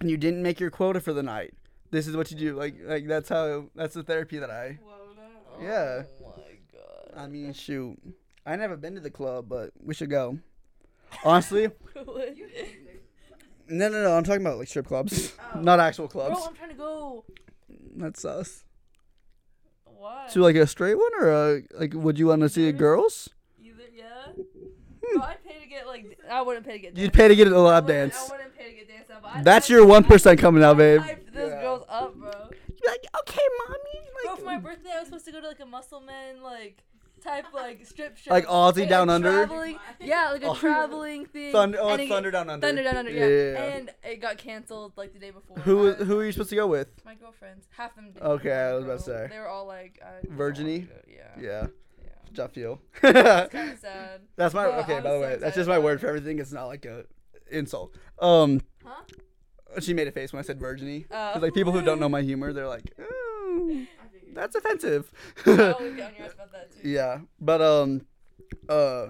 B: and you didn't make your quota for the night, this is what you do. Like like that's how that's the therapy that I. Yeah.
C: Oh my god.
B: I mean, shoot, I never been to the club, but we should go. Honestly, [laughs] no, no, no. I'm talking about like strip clubs, not actual clubs. Bro.
C: I'm trying to go.
B: That's us.
C: Why?
B: To like a straight one or a like? Would you want to see
C: Either.
B: girls?
C: Either, yeah. Bro, I'd pay to get like. I wouldn't pay to get.
B: Hmm. You'd pay to get a
C: I
B: lap
C: wouldn't-
B: dance.
C: I wouldn't pay to get dance out, but I'd
B: That's your one coming out, babe.
C: hype those
B: Yeah.
C: girls up, bro.
B: You'd be like, okay, mommy.
C: Bro, for my birthday, I was supposed to go to like a muscle man like type like strip show.
B: Like Aussie Down Under?
C: Traveling, yeah, like a [laughs] traveling thing.
B: Thunder, oh,
C: it-
B: Thunder Down Under.
C: Thunder Down Under, yeah.
B: Yeah, yeah, yeah.
C: And it got canceled like the day before.
B: Who
C: I-
B: who are you supposed to go with?
C: My girlfriends, half of them.
B: Okay, I was about to say.
C: They were all like, I don't
B: Virgin-y?
C: wanna go. Yeah.
B: Yeah,
C: Yeah.
B: how'd feel? [laughs]
C: It's kind of [laughs] sad.
B: That's my
C: But
B: okay. By the
C: was so
B: way, that's just my word for everything. It's not like a insult. Um,
C: Huh?
B: she made a face when I said virginie.
C: Oh.
B: like people who don't know my humor, they're like, oh, that's offensive.
C: I [laughs] always get on your ass about that too.
B: yeah, but um, uh,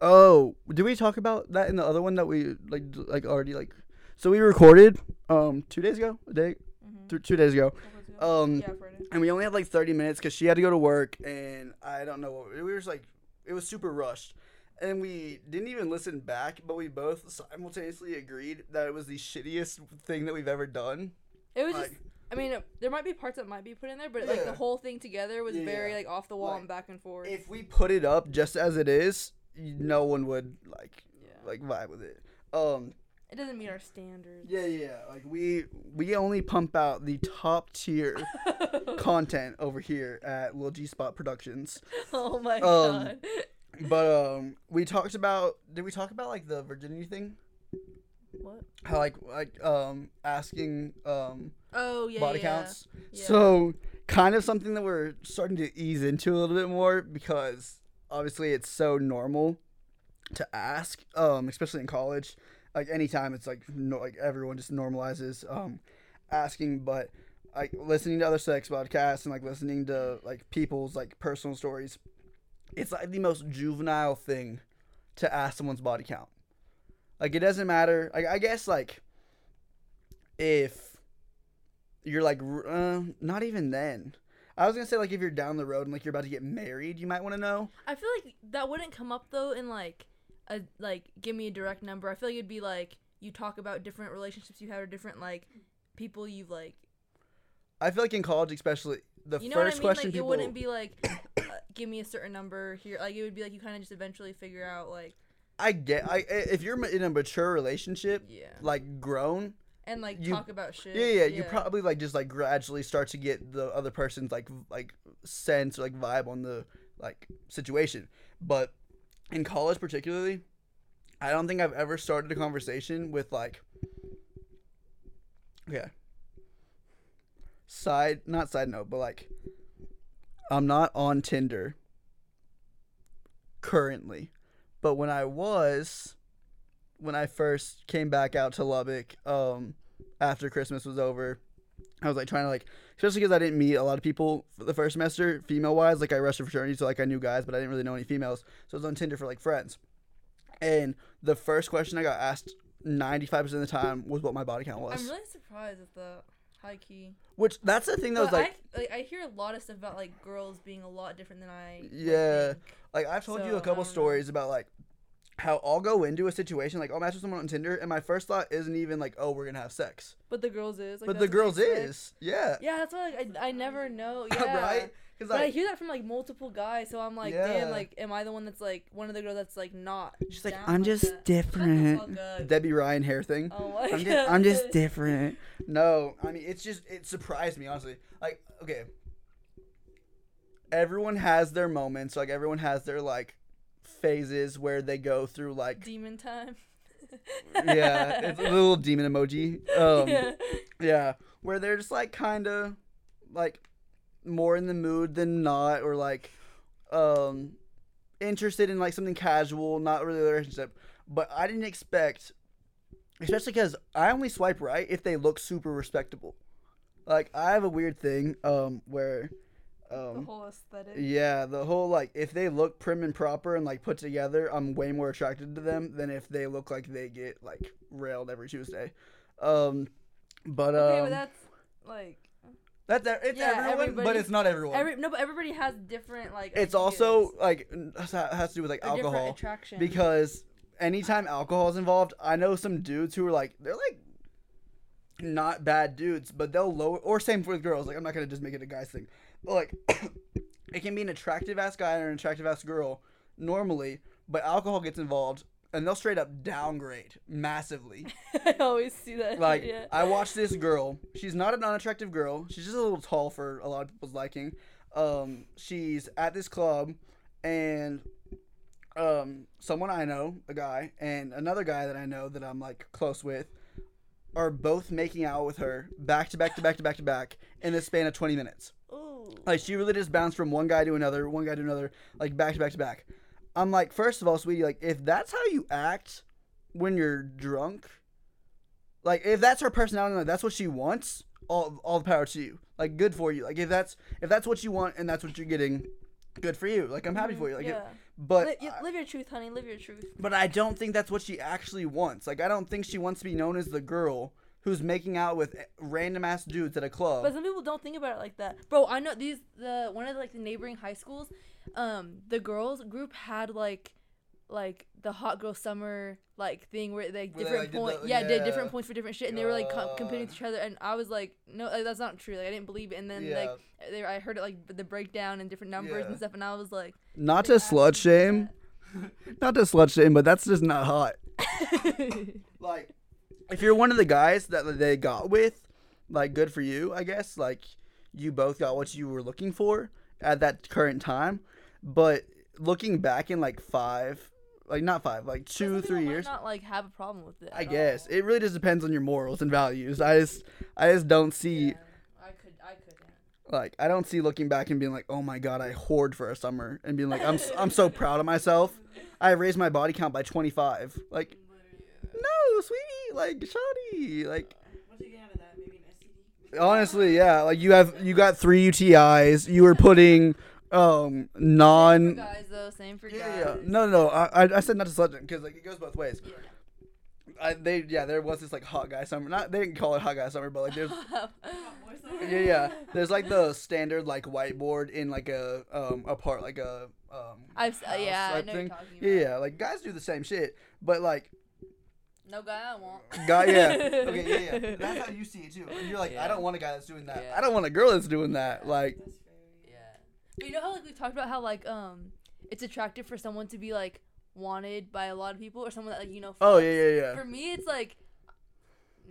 B: oh, did we talk about that in the other one that we like like already like? So we recorded um two days ago, a day,
C: Mhm.
B: th- two days ago. Um,
C: yeah,
B: and we only had like 30 minutes because she had to go to work and i don't know what we were just like it was super rushed and we didn't even listen back but we both simultaneously agreed that it was the shittiest thing that we've ever done
C: It was just. I mean, there might be parts that might be put in there, but like
B: Yeah.
C: the whole thing together was
B: Yeah,
C: very
B: yeah.
C: like off the wall
B: Like,
C: and back and forth.
B: if we put it up just as it is y- no one would like
C: yeah.
B: like vibe with it um
C: it doesn't meet our standards.
B: yeah yeah like we we only pump out the top tier [laughs] content over here at Lil G Spot Productions [laughs]
C: oh my
B: Um,
C: god.
B: but um we talked about did we talk about like the virginity thing
C: what?
B: how like like um asking um
C: Oh yeah.
B: body
C: yeah.
B: counts
C: Yeah.
B: so kind of something that we're starting to ease into a little bit more because obviously it's so normal to ask um especially in college like anytime it's like no, like everyone just normalizes um asking but like listening to other sex podcasts and like listening to like people's like personal stories it's like the most juvenile thing to ask someone's body count like it doesn't matter like i guess like if you're like uh, not even then i was gonna say like if you're down the road and like you're about to get married you might want to know
C: I feel like that wouldn't come up though in like a like give me a direct number. I feel like it'd be like you talk about different relationships you had or different like people you've like
B: i feel like in college especially the
C: you know
B: first
C: what I mean?
B: question
C: like
B: people
C: it wouldn't be like uh, give me a certain number here. Like it would be like you kind of just eventually figure out like
B: i get i if you're in a mature relationship
C: yeah
B: like grown
C: and like
B: you-
C: talk about shit.
B: yeah, yeah, you probably like just like gradually start to get the other person's like like sense or like vibe on the like situation. But in college particularly, I don't think I've ever started a conversation with like okay. Side not side note, but like I'm not on Tinder currently. But when I was when I first came back out to Lubbock, um, after Christmas was over, I was like trying to like, especially because I didn't meet a lot of people for the first semester, female wise. Like I rushed a fraternity, so like I knew guys, but I didn't really know any females. So I was on Tinder for like friends. And the first question I got asked ninety five percent of the time was what my body count was.
C: I'm really surprised at the high key.
B: Which that's the thing that was like,
C: I, like I hear a lot of stuff about like girls being a lot different than I.
B: Yeah.
C: think.
B: like I've told you a couple
C: don't know.
B: stories about like how I'll go into a situation like I'll match with someone on Tinder, and my first thought isn't even like, oh, we're gonna have sex,
C: But the girls is. Like,
B: but the girls is, yeah,
C: Yeah, that's why like, I, I never know. [laughs] Yeah.
B: right? Because
C: But I
B: like
C: hear that from like multiple guys, so I'm like,
B: Yeah.
C: damn, like, am I the one that's like one of the girls that's like not?
B: she's like, I'm
C: like
B: just
C: that?"
B: Different. Debby Ryan hair thing.
C: Oh my
B: I'm
C: god.
B: just, I'm just [laughs] different. No, I mean it's just it surprised me honestly. Like okay, everyone has their moments. Like everyone has their like phases where they go through like
C: Demon time.
B: yeah, it's a little [laughs] demon emoji. Um,
C: yeah.
B: yeah, where they're just like kind of like more in the mood than not, or like um interested in like something casual, not really a relationship. but I didn't expect, especially because I only swipe right if they look super respectable. Like I have a weird thing um where
C: the
B: um
C: whole aesthetic.
B: yeah the whole like if they look prim and proper and like put together I'm way more attracted to them than if they look like they get like railed every Tuesday. Um, but um,
C: Okay, but that's like
B: that's it's
C: Yeah,
B: everyone, but it's not everyone.
C: every no, but everybody has different like.
B: it's
C: ideas
B: also like has to do with like
C: different
B: alcohol
C: attraction.
B: because anytime alcohol is involved, I know some dudes who are like they're like not bad dudes, but they'll lower or same with girls. Like I'm not gonna just make it a guy's thing, but like [coughs] it can be an attractive ass guy or an attractive ass girl normally, but alcohol gets involved and they'll straight up downgrade massively. [laughs]
C: I always see that. [laughs]
B: Like
C: yeah.
B: I watched this girl. She's not an unattractive girl. She's just a little tall for a lot of people's liking. Um, she's at this club, and um, someone I know, a guy, and another guy that I know that I'm like close with, are both making out with her back to back to back to back to back in the span of 20 minutes.
C: Ooh.
B: Like she really just bounced from one guy to another, one guy to another, like back to back to back. I'm like, first of all, sweetie, like if that's how you act when you're drunk, like if that's her personality, like that's what she wants, all all the power to you. Like good for you. Like if that's if that's what you want and that's what you're getting, good for you. Like I'm happy mm-hmm. for you. Like, it-
C: yeah.
B: But
C: Li- you- live your truth, honey. Live your truth.
B: but I don't think that's what she actually wants. Like I don't think she wants to be known as the girl who's making out with random ass dudes at a club.
C: But some people don't think about it like that, bro. I know these the one of the, like the neighboring high schools. Um, the girls group had like, like the hot girl summer like thing where they
B: Where they,
C: different
B: like, did
C: point
B: the-
C: yeah, did different points for different shit and they were like co- competing with each other and I was like no like, that's not true like I didn't believe it and then like they, I heard it like the breakdown and different numbers
B: Yeah.
C: and stuff and I was like
B: Not to slut shame, [laughs] not to slut shame, but that's just not hot. [laughs] like, if you're one of the guys that they got with, like, good for you, I guess. Like, you both got what you were looking for at that current time. But looking back in like five, like not five, like
C: But some
B: two,
C: people
B: three
C: might
B: years.
C: not like have a problem with it
B: I guess
C: all.
B: it really just depends on your morals and values. I just, I just don't see.
C: Yeah, I could I couldn't
B: Like I don't see looking back and being like, "Oh my god, I hoard for a summer," and being like, "I'm s- I'm so proud of myself. I raised my body count by 25." Like, no, sweetie, like, shoddy, like.
D: What'd you get out of that? Maybe an STD?
B: Honestly, yeah, like you have you got three UTIs. You were putting um non.
C: guys though same for
B: Yeah,
C: guys
B: yeah. No, no, no. I, I- said not to slut because like it goes both ways.
C: Yeah.
B: I, they yeah, there was this like hot guy summer. Not they didn't call it hot guy summer, but like there's [laughs] yeah, yeah. There's like the standard like whiteboard in like a um a part like a um.
C: I've uh,
B: house
C: yeah I know
B: thing. Yeah, yeah. Like guys do the same shit, but like
C: no guy I want
B: guy, yeah. Okay, yeah, yeah. [laughs] That's how you see it too. You're like, I don't want a guy that's doing that.
C: Yeah.
B: I don't want a girl that's doing that. Like,
C: you know how like we've talked about how like um it's attractive for someone to be like wanted by a lot of people or someone that like you know.
B: oh yeah, yeah, yeah.
C: For me, it's like.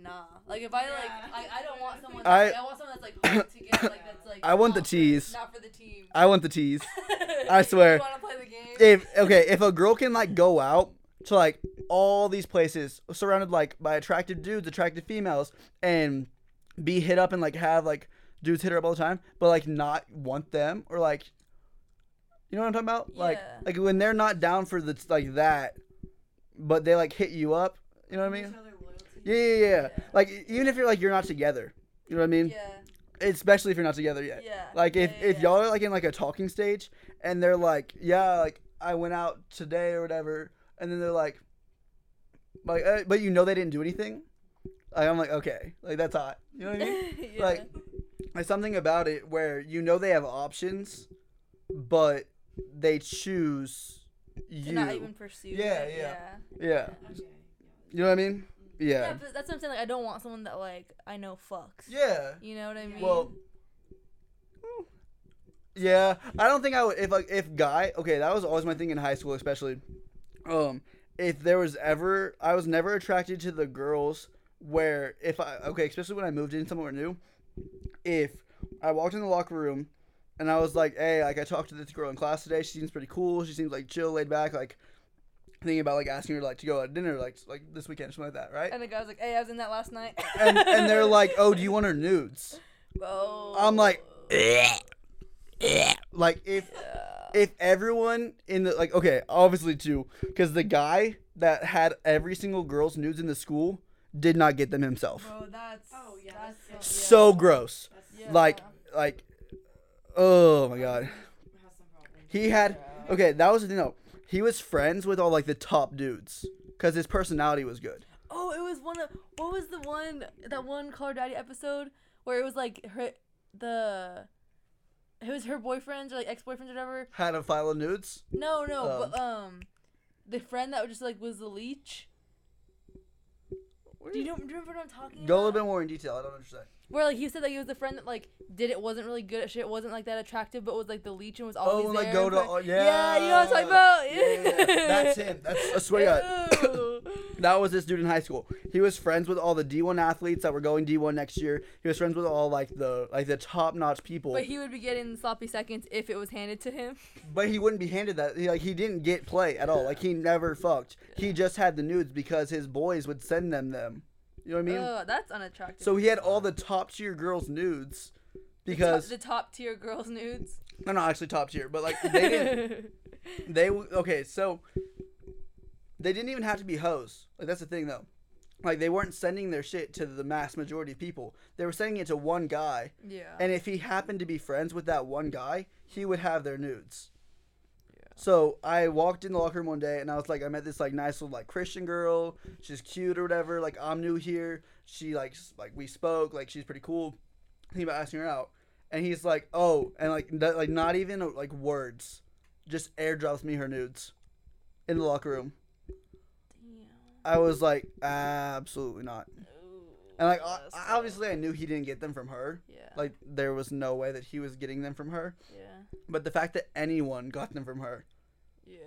C: Nah, like if I like,
D: Yeah.
C: I, I don't want someone.
B: I-
C: That, I want someone that's like hard to get, like that's like.
B: I want the
C: not for-
B: tease.
C: Not for the team.
B: I want the tease. [laughs] I swear.
C: You want to play the game?
B: if okay, if a girl can like go out to like all these places surrounded like by attractive dudes, attractive females, and be hit up and like have like dudes hit her up all the time, but like not want them or like, you know what I'm talking about? Like
C: Yeah.
B: like when they're not down for the like that, but they like hit you up. You know what I mean? Yeah, yeah, yeah. Like even if you're like you're not together, you know what I mean?
C: yeah.
B: Especially if you're not together yet.
C: Yeah.
B: Like if,
C: yeah, yeah,
B: if
C: yeah.
B: y'all are like in like a talking stage and they're like, yeah, like I went out today or whatever, and then they're like, like, uh, but you know they didn't do anything. Like I'm like, okay, like that's hot. You know what I mean? [laughs]
C: yeah.
B: Like, there's something about it where you know they have options, but they choose
C: to
B: you.
C: not even pursue.
B: Yeah,
C: it,
B: yeah.
C: yeah.
B: yeah,
D: Okay.
B: you know what I mean?
C: Yeah,
B: Yeah,
C: but that's what I'm saying. Like, I don't want someone that like I know fucks.
B: yeah.
C: You know what I mean?
B: Well, yeah, I don't think I would if like if guy. Okay, that was always my thing in high school, especially. Um, if there was ever, I was never attracted to the girls where if I okay, especially when I moved in somewhere new, if I walked in the locker room and I was like, hey, like I talked to this girl in class today. She seems pretty cool. She seems like chill, laid back, like thinking about like asking her like to go out to dinner like like this weekend, something like that, right?
C: and the guy's like, "Hey, I was in that last night."
B: And and they're [laughs] like, oh, do you want her nudes?
C: oh.
B: I'm like, like if
C: Yeah.
B: if everyone in the like okay obviously too because the guy that had every single girl's nudes in the school did not get them himself.
D: Bro, that's.
F: Oh, yeah,
D: That's
F: that's
B: So gross.
D: Yeah.
B: Like like oh my god.
D: has some problems.
B: He had okay, that was the thing though. He was friends with all like the top dudes cuz his personality was good.
C: Oh, it was one of what was the one that one Call Her Daddy episode where it was like her the it was her boyfriends or like ex boyfriend or whatever.
B: Had a file of nudes.
C: No, no,
B: Um.
C: but um, the friend that was just like was the leech. Do you know, do you remember what I'm talking
B: Go a little bit more in detail. I don't understand.
C: Where like he said that he was the friend that like did it wasn't really good at shit, wasn't like that attractive, but was like the leech and was always
B: Oh,
C: there.
B: like go to oh,
C: yeah.
B: yeah.
C: you know what I'm talking about.
B: Yeah, yeah, yeah. That's him. That's I swear to God. That was this dude in high school. He was friends with all the D1 athletes that were going D1 next year. He was friends with all like the like the top notch people.
C: But he would be getting sloppy seconds if it was handed to him.
B: But he wouldn't be handed that. He, like he didn't get play at all. Like he never fucked. He just had the nudes because his boys would send them them. You know what I mean?
C: Ugh, that's unattractive.
B: so he had all the top tier girls nudes because
C: the top tier girls nudes.
B: no, no, actually top tier. But like they didn't. [laughs] they okay. So they didn't even have to be hoes. Like that's the thing though. Like they weren't sending their shit to the mass majority of people. They were sending it to one guy.
C: yeah.
B: And if he happened to be friends with that one guy, he would have their nudes. So I walked in the locker room one day and I was like, I met this like nice little like Christian girl. She's cute or whatever. Like I'm new here. She like like we spoke. Like she's pretty cool. Thinking about asking her out, and he's like, oh, and like n- like not even like words, just airdrops me her nudes, in the locker room. Damn. I was like, absolutely not. And like
C: that's
B: obviously I knew he didn't get them from her.
C: Yeah.
B: Like there was no way that he was getting them from her.
C: yeah.
B: But the fact that anyone got them from her
C: Yeah.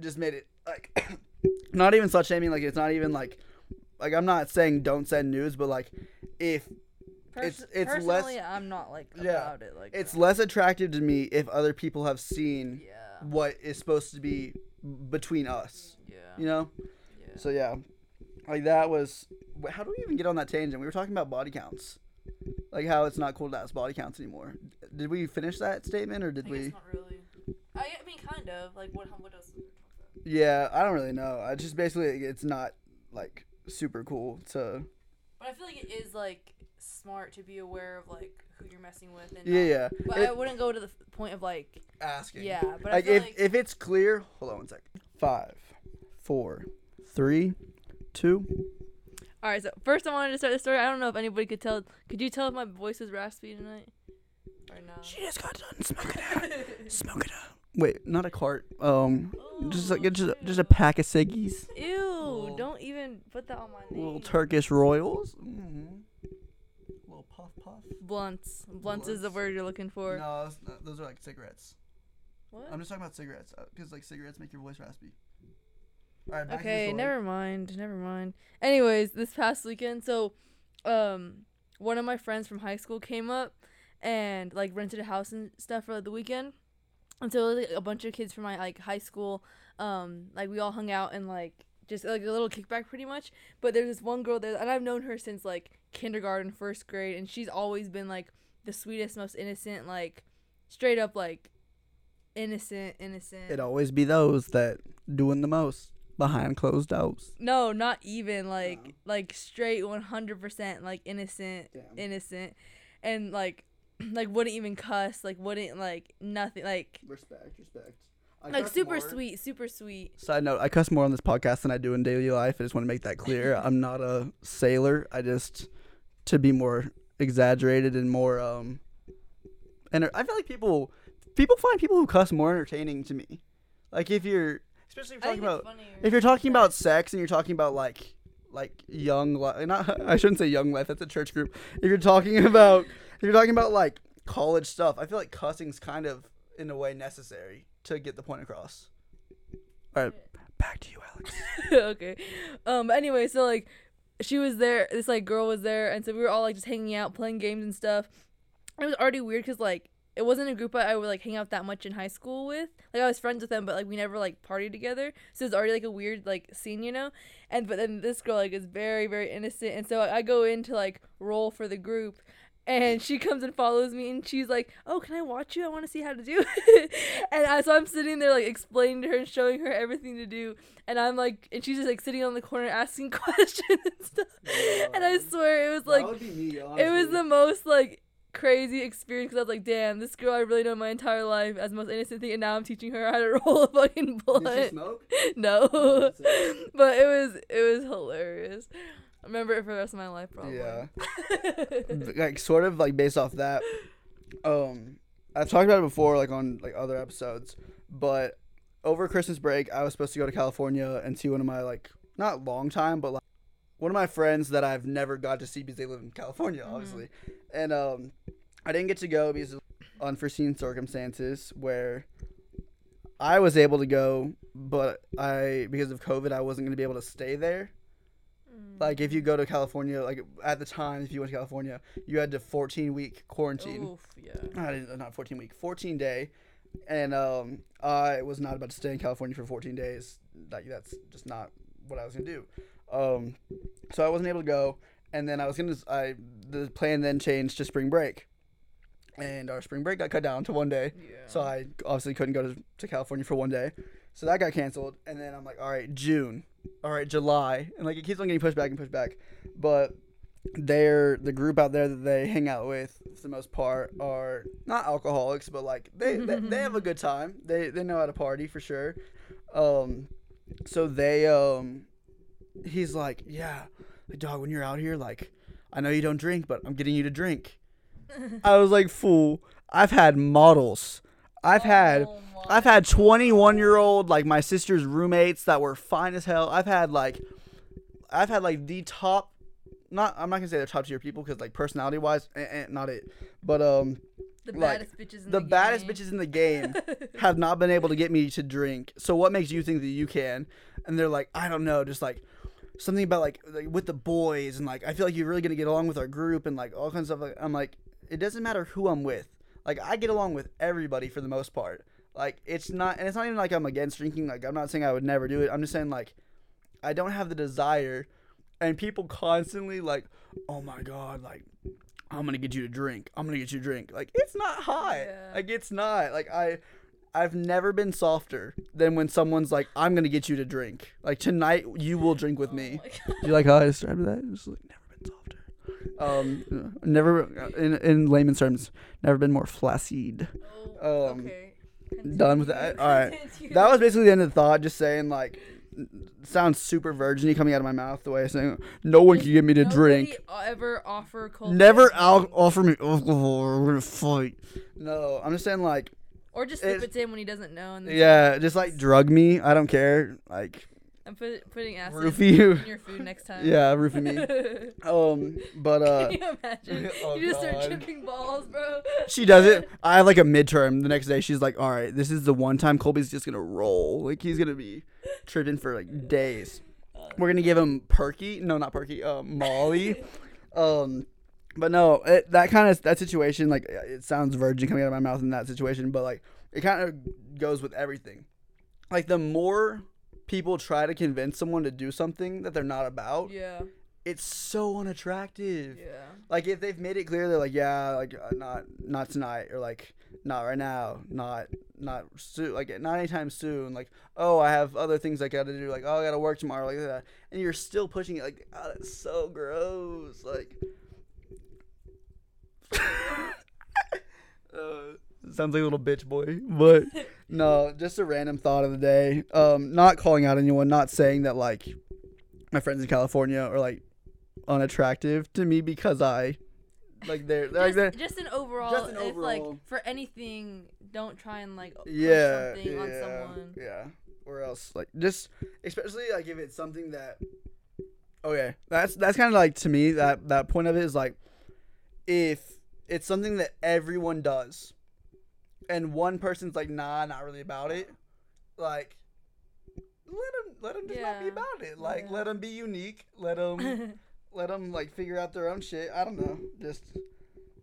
B: just made it like [coughs] not even slut shaming. Like it's not even like like I'm not saying don't send news, but like if It's-
C: Pers-
B: it's less-
C: personally, I'm not like
B: Yeah.
C: about it. Like
B: it's
C: that.
B: less attractive to me if other people have seen
C: Yeah.
B: what is supposed to be between us.
C: Yeah.
B: You know.
C: yeah.
B: So yeah, like that was. How do we even get on that tangent? We were talking about body counts, like how it's not cool to ask body counts anymore. Did we finish that statement or did we?
C: really. I, I mean, kind of. Like, what? What else? We talk about?
B: Yeah, I don't really know. I just basically it's not like super cool to.
C: But I feel like it is like smart to be aware of like who you're messing with. And
B: Yeah,
C: not-
B: yeah.
C: But
B: It-
C: I wouldn't go to the point of like,
B: asking.
C: yeah. But
B: like if
C: like
B: if it's clear, hold on one sec. Five, four, three, two.
C: All right. So first, I wanted to start the story. I don't know if anybody could tell. Could you tell if my voice is raspy tonight? Or no?
B: She just got done smoking a smoking a. Wait, not a cart. Um, just like just a, just a pack of ciggies.
C: Ew!
B: Little-
C: Don't even put that on my name.
B: Little Turkish Royals. Mm-hmm. Little puff puff.
C: Blunts. Blunts is the word you're looking for.
B: No, not- those are like cigarettes.
C: What?
B: I'm just talking about cigarettes because like cigarettes make your voice raspy. All right, back to the
C: Okay, never mind. Never mind. Anyways, this past weekend, so um one of my friends from high school came up and like rented a house and stuff for the weekend. And so like, a bunch of kids from my like high school um like we all hung out and like just like a little kickback pretty much. But there's this one girl there and I've known her since like kindergarten, first grade and she's always been like the sweetest, most innocent like straight up like innocent, innocent.
B: It always be those that doing the most behind closed doors.
C: No, not even like like straight one hundred percent like innocent,
B: Damn.
C: innocent, and like [clears throat] like wouldn't even cuss, like wouldn't like nothing, like
B: Respect, respect. I
C: like super
B: more-
C: sweet, super sweet.
B: Side note: I cuss more on this podcast than I do in daily life. I just want to make that clear. [laughs] I'm not a sailor. I just to be more exaggerated and more um. And I feel like people people find people who cuss more entertaining to me. Like if you're especially if you're talking about if you're talking about sex and you're talking about like like young life not [laughs] i shouldn't say young life that's a church group if you're talking about if you're talking about like college stuff i feel like cussing's kind of in a way necessary to get the point across all right back to you alex [laughs]
C: okay. Um. but Anyway, so like, she was there. This like girl was there, and so we were all like just hanging out, playing games and stuff. It was already weird because like it wasn't a group I would like hang out that much in high school with. Like I was friends with them, but like we never like partied together. So it's already like a weird like scene, you know. And but then this girl like is very very innocent, and so I go in to like roll for the group, and she comes and follows me and she's like oh can i watch you i want to see how to do it [laughs] and I, so i'm sitting there like explaining to her and showing her everything to do and i'm like and she's just like sitting on the corner asking [laughs] questions and stuff and i swear it was like
B: that would be me.
C: it was the most like crazy experience because I was like, damn, this girl I really know my entire life as the most innocent thing, and now I'm teaching her how to [laughs] roll a fucking
B: Did she
C: blunt.
B: smoke?
C: No,
B: oh, it.
C: but it was it was hilarious. I remember it for the rest of my life, probably.
B: Yeah. [laughs] like sort of like based off that um i've talked about it before like on like other episodes but over christmas break i was supposed to go to california and see one of my like not long time but like one of my friends that i've never got to see because they live in california obviously and um i didn't get to go because of unforeseen circumstances where i was able to go but i because of covid i wasn't going to be able to stay there like if you go to California, like at the time, if you went to California, you had to 14 week quarantine.
C: Oof, yeah.
B: Not, not 14 week, 14 day. And um, I was not about to stay in California for 14 days. Like that's just not what I was gonna do. Um, so I wasn't able to go. And then I was gonna, I the plan then changed to spring break. And our spring break got cut down to one day.
C: Yeah.
B: So I obviously couldn't go to, to California for one day. So that got canceled. And then I'm like, all right, June. All right, July. And like it keeps on getting pushed back and pushed back. But they're the group out there that they hang out with for the most part are not alcoholics, but like they, [laughs] they, they have a good time. They they know how to party for sure. Um so they um he's like, Yeah, like dog, when you're out here, like I know you don't drink, but I'm getting you to drink. [laughs] I was like, fool, I've had models. I've had
C: Oh
B: I've had 21 year old like my sister's roommates that were fine as hell. I've had like I've had like the top not I'm not gonna say they're top tier people because like personality wise, eh, eh, not it. But um,
C: the
B: like,
C: baddest bitches in
B: the
C: the,
B: baddest
C: game.
B: bitches in the game [laughs] have not been able to get me to drink. So what makes you think that you can? And they're like, I don't know, just like something about like, like with the boys and like I feel like you're really gonna get along with our group and like all kinds of stuff. Like, I'm like, it doesn't matter who I'm with. Like I get along with everybody for the most part. Like it's not, and it's not even like I'm against drinking. Like I'm not saying I would never do it. I'm just saying like I don't have the desire. And people constantly like, oh my god, like I'm gonna get you to drink. I'm gonna get you to drink. Like it's not hot.
C: Yeah.
B: Like it's not. Like I I've never been softer than when someone's like, I'm gonna get you to drink. Like tonight you will drink with
C: Oh
B: me. Do you like how I described that? Just like never been softer. Um never in in layman's terms, never been more flaccid.
C: Oh,
B: Um,
C: okay.
B: done with that? Alright.
C: Continue.
B: That was basically the end of the thought, just saying like sounds super virginy coming out of my mouth the way I'm saying no one can get me to
C: Nobody
B: drink.
C: Ever offer cold
B: Never al- offer me alcohol or we're gonna fight. No, I'm just saying like
C: or just slip it to him when he doesn't know. And
B: yeah, just like drug me. I don't care. Like
C: I'm put, putting acid
B: roofie [laughs] you.
C: in your food next time.
B: yeah, roofie me. [laughs] Um, but uh,
C: Can you imagine? [laughs]
B: Oh,
C: you just start
B: God.
C: tripping balls, bro.
B: she does it. I have like a midterm the next day. She's like, "All right, this is the one time Colby's just gonna roll. Like he's gonna be tripping for like days. We're gonna give him Perky. No, not Perky. Um, Molly. um, but no, it, that kind of that situation. Like it sounds virgin coming out of my mouth in that situation, but like it kind of goes with everything. Like the more people try to convince someone to do something that they're not about,
C: Yeah.
B: it's so unattractive
C: Yeah.
B: like if they've made it clear they're like yeah like uh, not not tonight or like not right now not not soon like not anytime soon like oh i have other things i gotta do like oh i gotta work tomorrow like that and you're still pushing it like oh that's so gross like [laughs] uh, sounds like a little bitch boy but [laughs] no just a random thought of the day um not calling out anyone not saying that like my friends in california are like unattractive to me because I like they're, they're like
C: Just,
B: they're
C: just an overall.
B: just an
C: if like
B: overall-
C: for anything, don't try and like push
B: yeah
C: something on
B: yeah
C: someone.
B: yeah or else like just especially like if it's something that okay that's that's kind of like to me that that point of it is like if it's something that everyone does and one person's like nah not really about it like let them let them just not be about it like
C: Yeah.
B: let them be unique let them [laughs] let them like figure out their own shit. I don't know. Just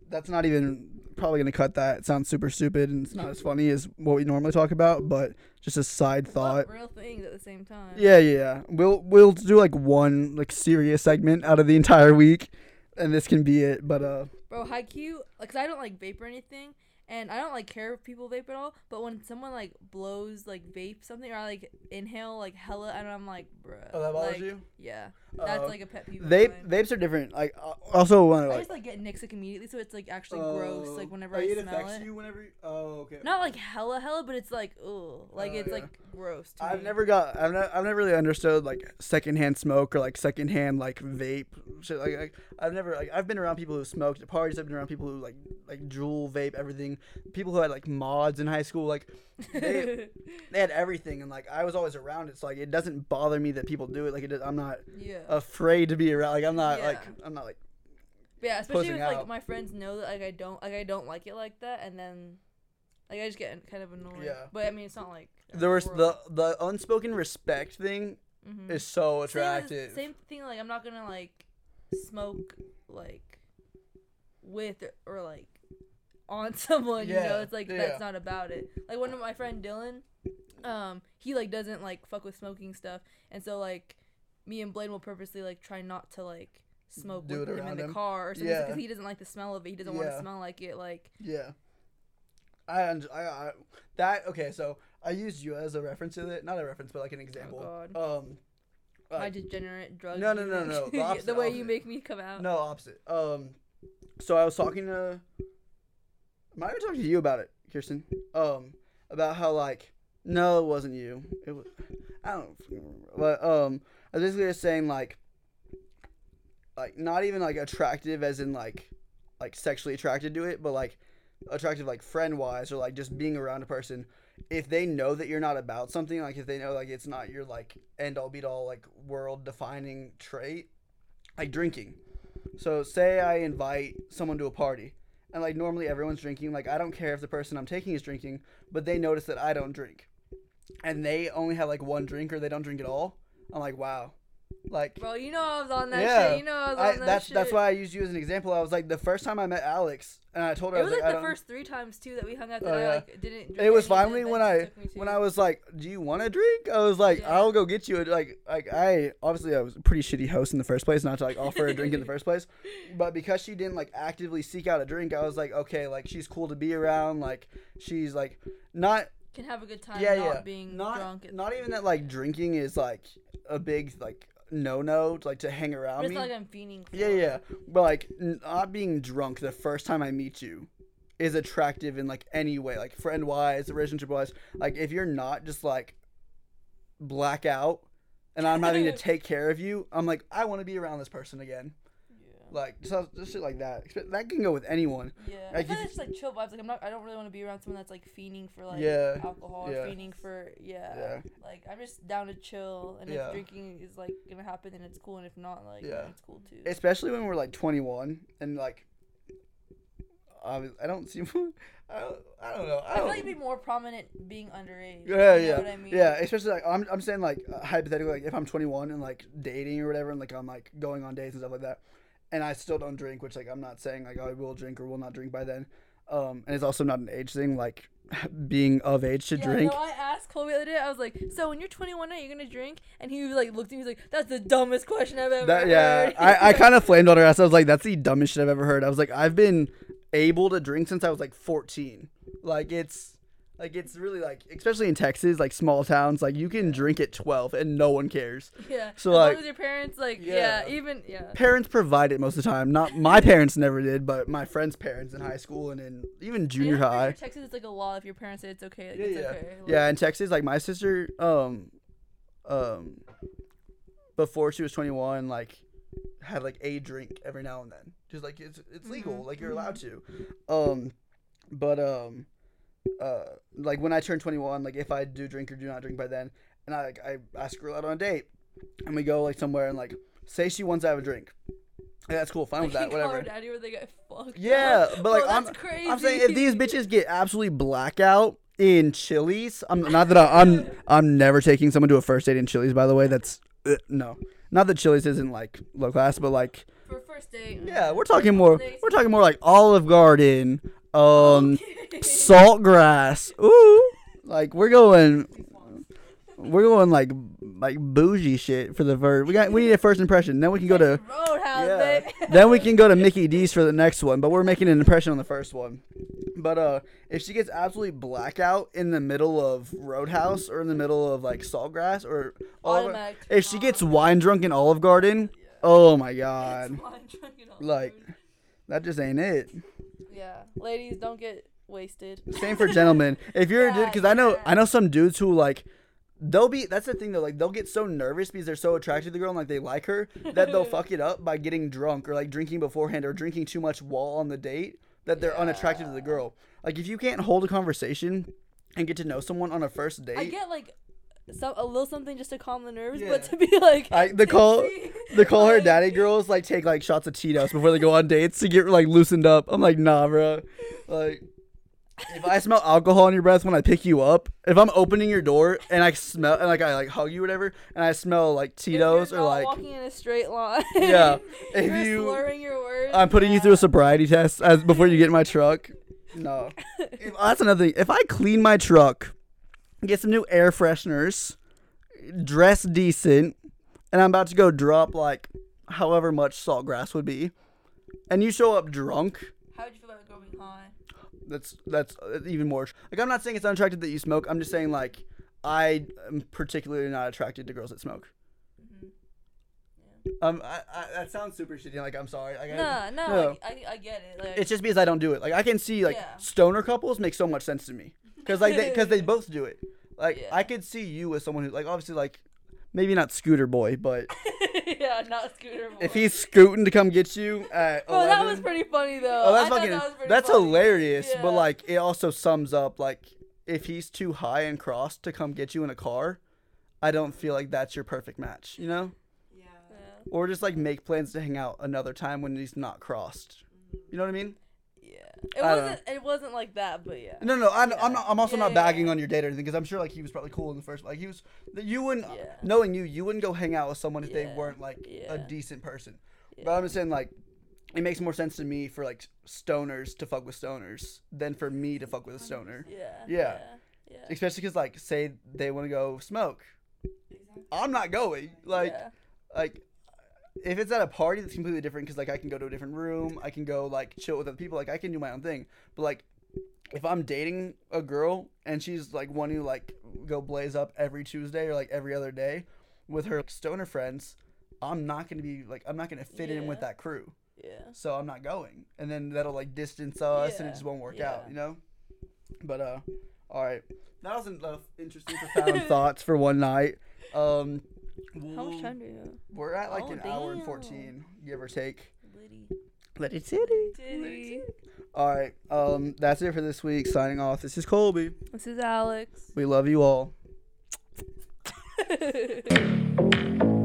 B: that's not even probably gonna cut that. It sounds super stupid and it's not as funny as what we normally talk about. But just a side thought.
C: But real things at the same time.
B: Yeah, yeah. We'll we'll do like one like serious segment out of the entire week, and this can be it. But uh,
C: Bro, high Q, like, 'cause I don't like vape or anything, and I don't like care if people vape at all. But when someone like blows like vape something or I, like inhale like hella, and I'm like, bruh.
B: Oh, that bothers
C: like,
B: you?
C: Yeah, that's
B: Uh,
C: like a pet peeve. of
B: vape
C: mine.
B: vapes are different. Like uh, also one
C: I just like get nic sick immediately, so it's like actually gross.
B: Oh.
C: Like whenever
B: Oh,
C: I
B: it
C: smell
B: affects
C: it.
B: you whenever. You, oh, okay.
C: Not like hella hella, but it's like ugh, like
B: Oh,
C: it's
B: yeah.
C: like gross. To
B: I've
C: me.
B: never got. I've, ne- I've never really understood like secondhand smoke or like secondhand like vape shit. Like, like I've never like I've been around people who smoked at parties. I've been around people who like like Juul vape everything. People who had like mods in high school. Like they [laughs] they had everything, and like I was always around it. So like it doesn't bother me that people do it. Like it, does- I'm not
C: yeah.
B: afraid to be around. Like I'm not like I'm not like
C: Yeah, especially if like my friends know that like I don't like I don't like it like that, and then like I just get kind of annoyed.
B: Yeah.
C: But I mean, it's not like
B: there was the the unspoken respect thing
C: mm
B: is so attractive.
C: Same, thing. Like I'm not gonna like smoke like with or like on [laughs] someone. you know, it's like
B: yeah.
C: that's not about it. Like one of my friend Dylan, um, he like doesn't like fuck with smoking stuff, and so like me and Blaine will purposely like try not to like smoke
B: Do
C: with him in the
B: him.
C: car or something
B: Yeah.
C: because he doesn't like the smell of it. He doesn't want to smell like it. Like
B: Yeah. I, I, I that okay. So I used you as a reference to it, not a reference, but like an example.
C: Oh, God.
B: Um,
C: my degenerate drug.
B: No, no, no,
C: using.
B: no, the [laughs]
C: the
B: opposite,
C: way you make me come out.
B: no, opposite. Um, so I was talking to, might have talked to you about it, Kirsten. Um, about how like, no, it wasn't you. It was, I don't remember. But um, I was basically just saying like, like not even like attractive as in like, like sexually attracted to it, but like attractive like friend wise or like just being around a person if they know that you're not about something like if they know like it's not your like end all be all like world defining trait like drinking so say i invite someone to a party and like normally everyone's drinking. Like i don't care if the person i'm taking is drinking but they notice that i don't drink. And they only have like one drink or they don't drink at all. I'm like wow like
C: Bro, you know I was on that
B: Yeah.
C: shit. You know I was on
B: I,
C: that
B: that's
C: shit.
B: that's why I used you as an example. I was like the first time I met Alex, and I told her
C: It
B: I
C: was
B: was
C: like,
B: I
C: the first three times too that we hung out
B: Oh,
C: that I
B: yeah.
C: like didn't. Drink
B: it was
C: any of the
B: finally when I
C: you took me
B: when. I was like, "Do you want a drink?" I was like,
C: Yeah.
B: "I'll go get you." A, like like I obviously I was a pretty shitty host in the first place, not to like offer a drink in the [laughs] first place, but because she didn't like actively seek out a drink, I was like, okay, like she's cool to be around. Like she's like not
C: can have a good time.
B: yeah
C: not
B: yeah
C: being
B: not
C: drunk.
B: not even that like drinking is like a big like no no like to hang around
C: it's
B: me.
C: like I'm fiending. For
B: Yeah, yeah. But like not being drunk the first time I meet you is attractive in like any way, like friend wise, relationship wise. Like if you're not just like black out and I'm having to [laughs] take care of you, I'm like, I want to be around this person again. Like just, just shit like that. That can go with anyone.
C: Yeah, I
B: Like,
C: feel like it's like chill vibes. Like I'm not. I don't really want to be around someone that's like fiending for like
B: Yeah,
C: alcohol or
B: yeah.
C: fiending for yeah.
B: Yeah.
C: Like I'm just down to chill, and
B: Yeah.
C: if drinking is like gonna happen, then it's cool, and if not, like
B: Yeah.
C: it's cool too.
B: Especially when we're like 21 and like I, I don't see [laughs] I don't, I don't know. I,
C: I feel
B: don't,
C: like it'd be more prominent being underage.
B: Yeah,
C: you know
B: yeah,
C: What I mean?
B: yeah. Especially like I'm, I'm saying like uh, hypothetically, like if I'm 21 and like dating or whatever, and like I'm like going on dates and stuff like that, and I still don't drink, which like I'm not saying like I will drink or will not drink by then. Um, and it's also not an age thing, like [laughs] being of age to
C: Yeah,
B: drink.
C: No, I asked Colby the other day. I was like, "So when you're 21, are you're gonna drink?" And he was like, looked at me. He was like, "That's the dumbest question I've ever
B: That yeah,
C: heard."
B: I, I [laughs] kind of flamed on her ass. I was like, that's the dumbest shit I've ever heard. I was like, I've been able to drink since I was like 14. Like it's like it's really like especially in Texas, like small towns, like you can drink at 12 and no one cares. [laughs]
C: yeah.
B: So,
C: as
B: like-
C: long as your parents like
B: Yeah.
C: yeah, even yeah.
B: Parents provide it most of the time. Not my parents never did, but my friends' parents in high school and in even junior
C: Yeah,
B: high.
C: sure Texas is like a law if your parents say it's okay. Like,
B: Yeah,
C: it's
B: yeah.
C: okay. Like,
B: Yeah, in Texas, like my sister, um, um, before she was 21, like had like a drink every now and then. Just like it's it's legal,
C: Mhm,
B: like you're allowed to. Um, but um, uh, like when I turn 21, like if I do drink or do not drink by then, and I like I ask her out on a date, and we go like somewhere and like say she wants to have a drink. Yeah, that's cool, fine with that,
C: you call her
B: whatever.
C: daddy where they get fucked.
B: Yeah,
C: up.
B: but like
C: Bro,
B: I'm. I'm saying if these bitches get absolutely blackout in Chili's, I'm not that I, I'm [laughs] I'm never taking someone to a first date in Chili's. By the way, that's uh, no, not that Chili's isn't like low class, but like
C: for first date.
B: yeah,
C: uh,
B: we're talking more. We're talking more like Olive Garden, um,
C: Okay.
B: Saltgrass. Ooh, like we're going. We're going like like bougie shit for the first. We got we need a first impression. Then we can go to
C: Roadhouse,
B: yeah. then we can go to [laughs] Mickey D's for the next one. But we're making an impression on the first one. But uh, if she gets absolutely blackout in the middle of Roadhouse or in the middle of like Saltgrass or Olive, if she gets wine drunk in Olive Garden, oh my god,
D: Wine drinking all
B: like that just ain't it.
C: Yeah, ladies, don't get wasted.
B: Same for gentlemen. If you're a dude,
C: Yeah,
B: because I know. I know some dudes who like they'll be. That's the thing though. Like they'll get so nervous because they're so attracted to the girl and like they like her that they'll [laughs] fuck it up by getting drunk or like drinking beforehand or drinking too much while on the date that they're unattracted to the girl. Like if you can't hold a conversation and get to know someone on a first date,
C: I get like some a little something just to calm the nerves,
B: Yeah.
C: but to be like
B: I, the call [laughs] the call her daddy girls like take like shots of Tito's before they go on dates to get like loosened up. I'm like, nah, bro. Like, if I smell alcohol in your breath when I pick you up, if I'm opening your door and I smell and like I like hug you whatever, and I smell like
C: if you're
B: Tito's or
C: not
B: like
C: walking in a straight line. [laughs]
B: Yeah, [laughs] if
C: you're
B: you-
C: slurring your words.
B: I'm putting you through a sobriety test as before you get in my truck. No, If- that's another thing. If I clean my truck, get some new air fresheners, dress decent, and I'm about to go drop like however much saltgrass would be, and you show up drunk,
C: How would you feel about being high?
B: that's that's uh, even more. Like I'm not saying it's unattractive that you smoke. I'm just saying like I am particularly not attracted to girls that smoke. Um, I, I, that sounds super shitty. Like I'm sorry. Like, I-
C: Nah, no,
B: no.
C: I, I get it. Like,
B: It's just because I don't do it. Like I can see like
C: Yeah.
B: stoner couples make so much sense to me because like because they, both do it. Like
C: Yeah.
B: I could see you as someone who like obviously like maybe not scooter boy, but [laughs]
C: yeah, not scooter. Boy.
B: if he's scooting to come get you at [laughs]
C: Oh, that was pretty funny though.
B: oh that's fucking
C: that
B: that's
C: funny.
B: hilarious.
C: Yeah.
B: But like it also sums up like if he's too high and crossed to come get you in a car, I don't feel like that's your perfect match. You know,
D: Yeah.
C: Yeah.
B: or just like make plans to hang out another time when he's not crossed. You know what I mean?
C: Yeah. It
B: I
C: wasn't. It wasn't like that, but yeah.
B: No, no, I'm, I'm not. I'm also
C: Yeah,
B: not bagging
C: yeah.
B: on your date or anything because I'm sure like he was probably cool in the first. Like he was, you wouldn't,
C: Yeah.
B: knowing you, you wouldn't go hang out with someone if they weren't like
C: Yeah.
B: a decent person. But I'm just saying like, it makes more sense to me for like stoners to fuck with stoners than for me to fuck with a stoner.
C: Yeah.
B: Yeah.
C: Yeah. Yeah.
B: Especially because like, say they want to go smoke,
D: Exactly.
B: I'm not going. Like,
C: yeah.
B: like. If it's at a party, that's completely different because like I can go to a different room, I can go like chill with other people, like I can do my own thing. But like, if I'm dating a girl and she's like wanting to like go blaze up every Tuesday or like every other day with her like, stoner friends, I'm not gonna be like I'm not gonna fit in with that crew,
C: Yeah.
B: so I'm not going, and then that'll like distance us and it just won't work
C: yeah.
B: out, you know. But uh, all right, that was enough interesting, [laughs] profound thoughts for one night. Um,
C: How much time do you have?
B: we're at like
C: Oh,
B: an hour and 14, give or take.
C: Liddy.
B: Let it city.
C: Diddy.
B: All right. Um, that's it for this week. Signing off. This is Colby.
C: This is Alex.
B: We love you all. [laughs]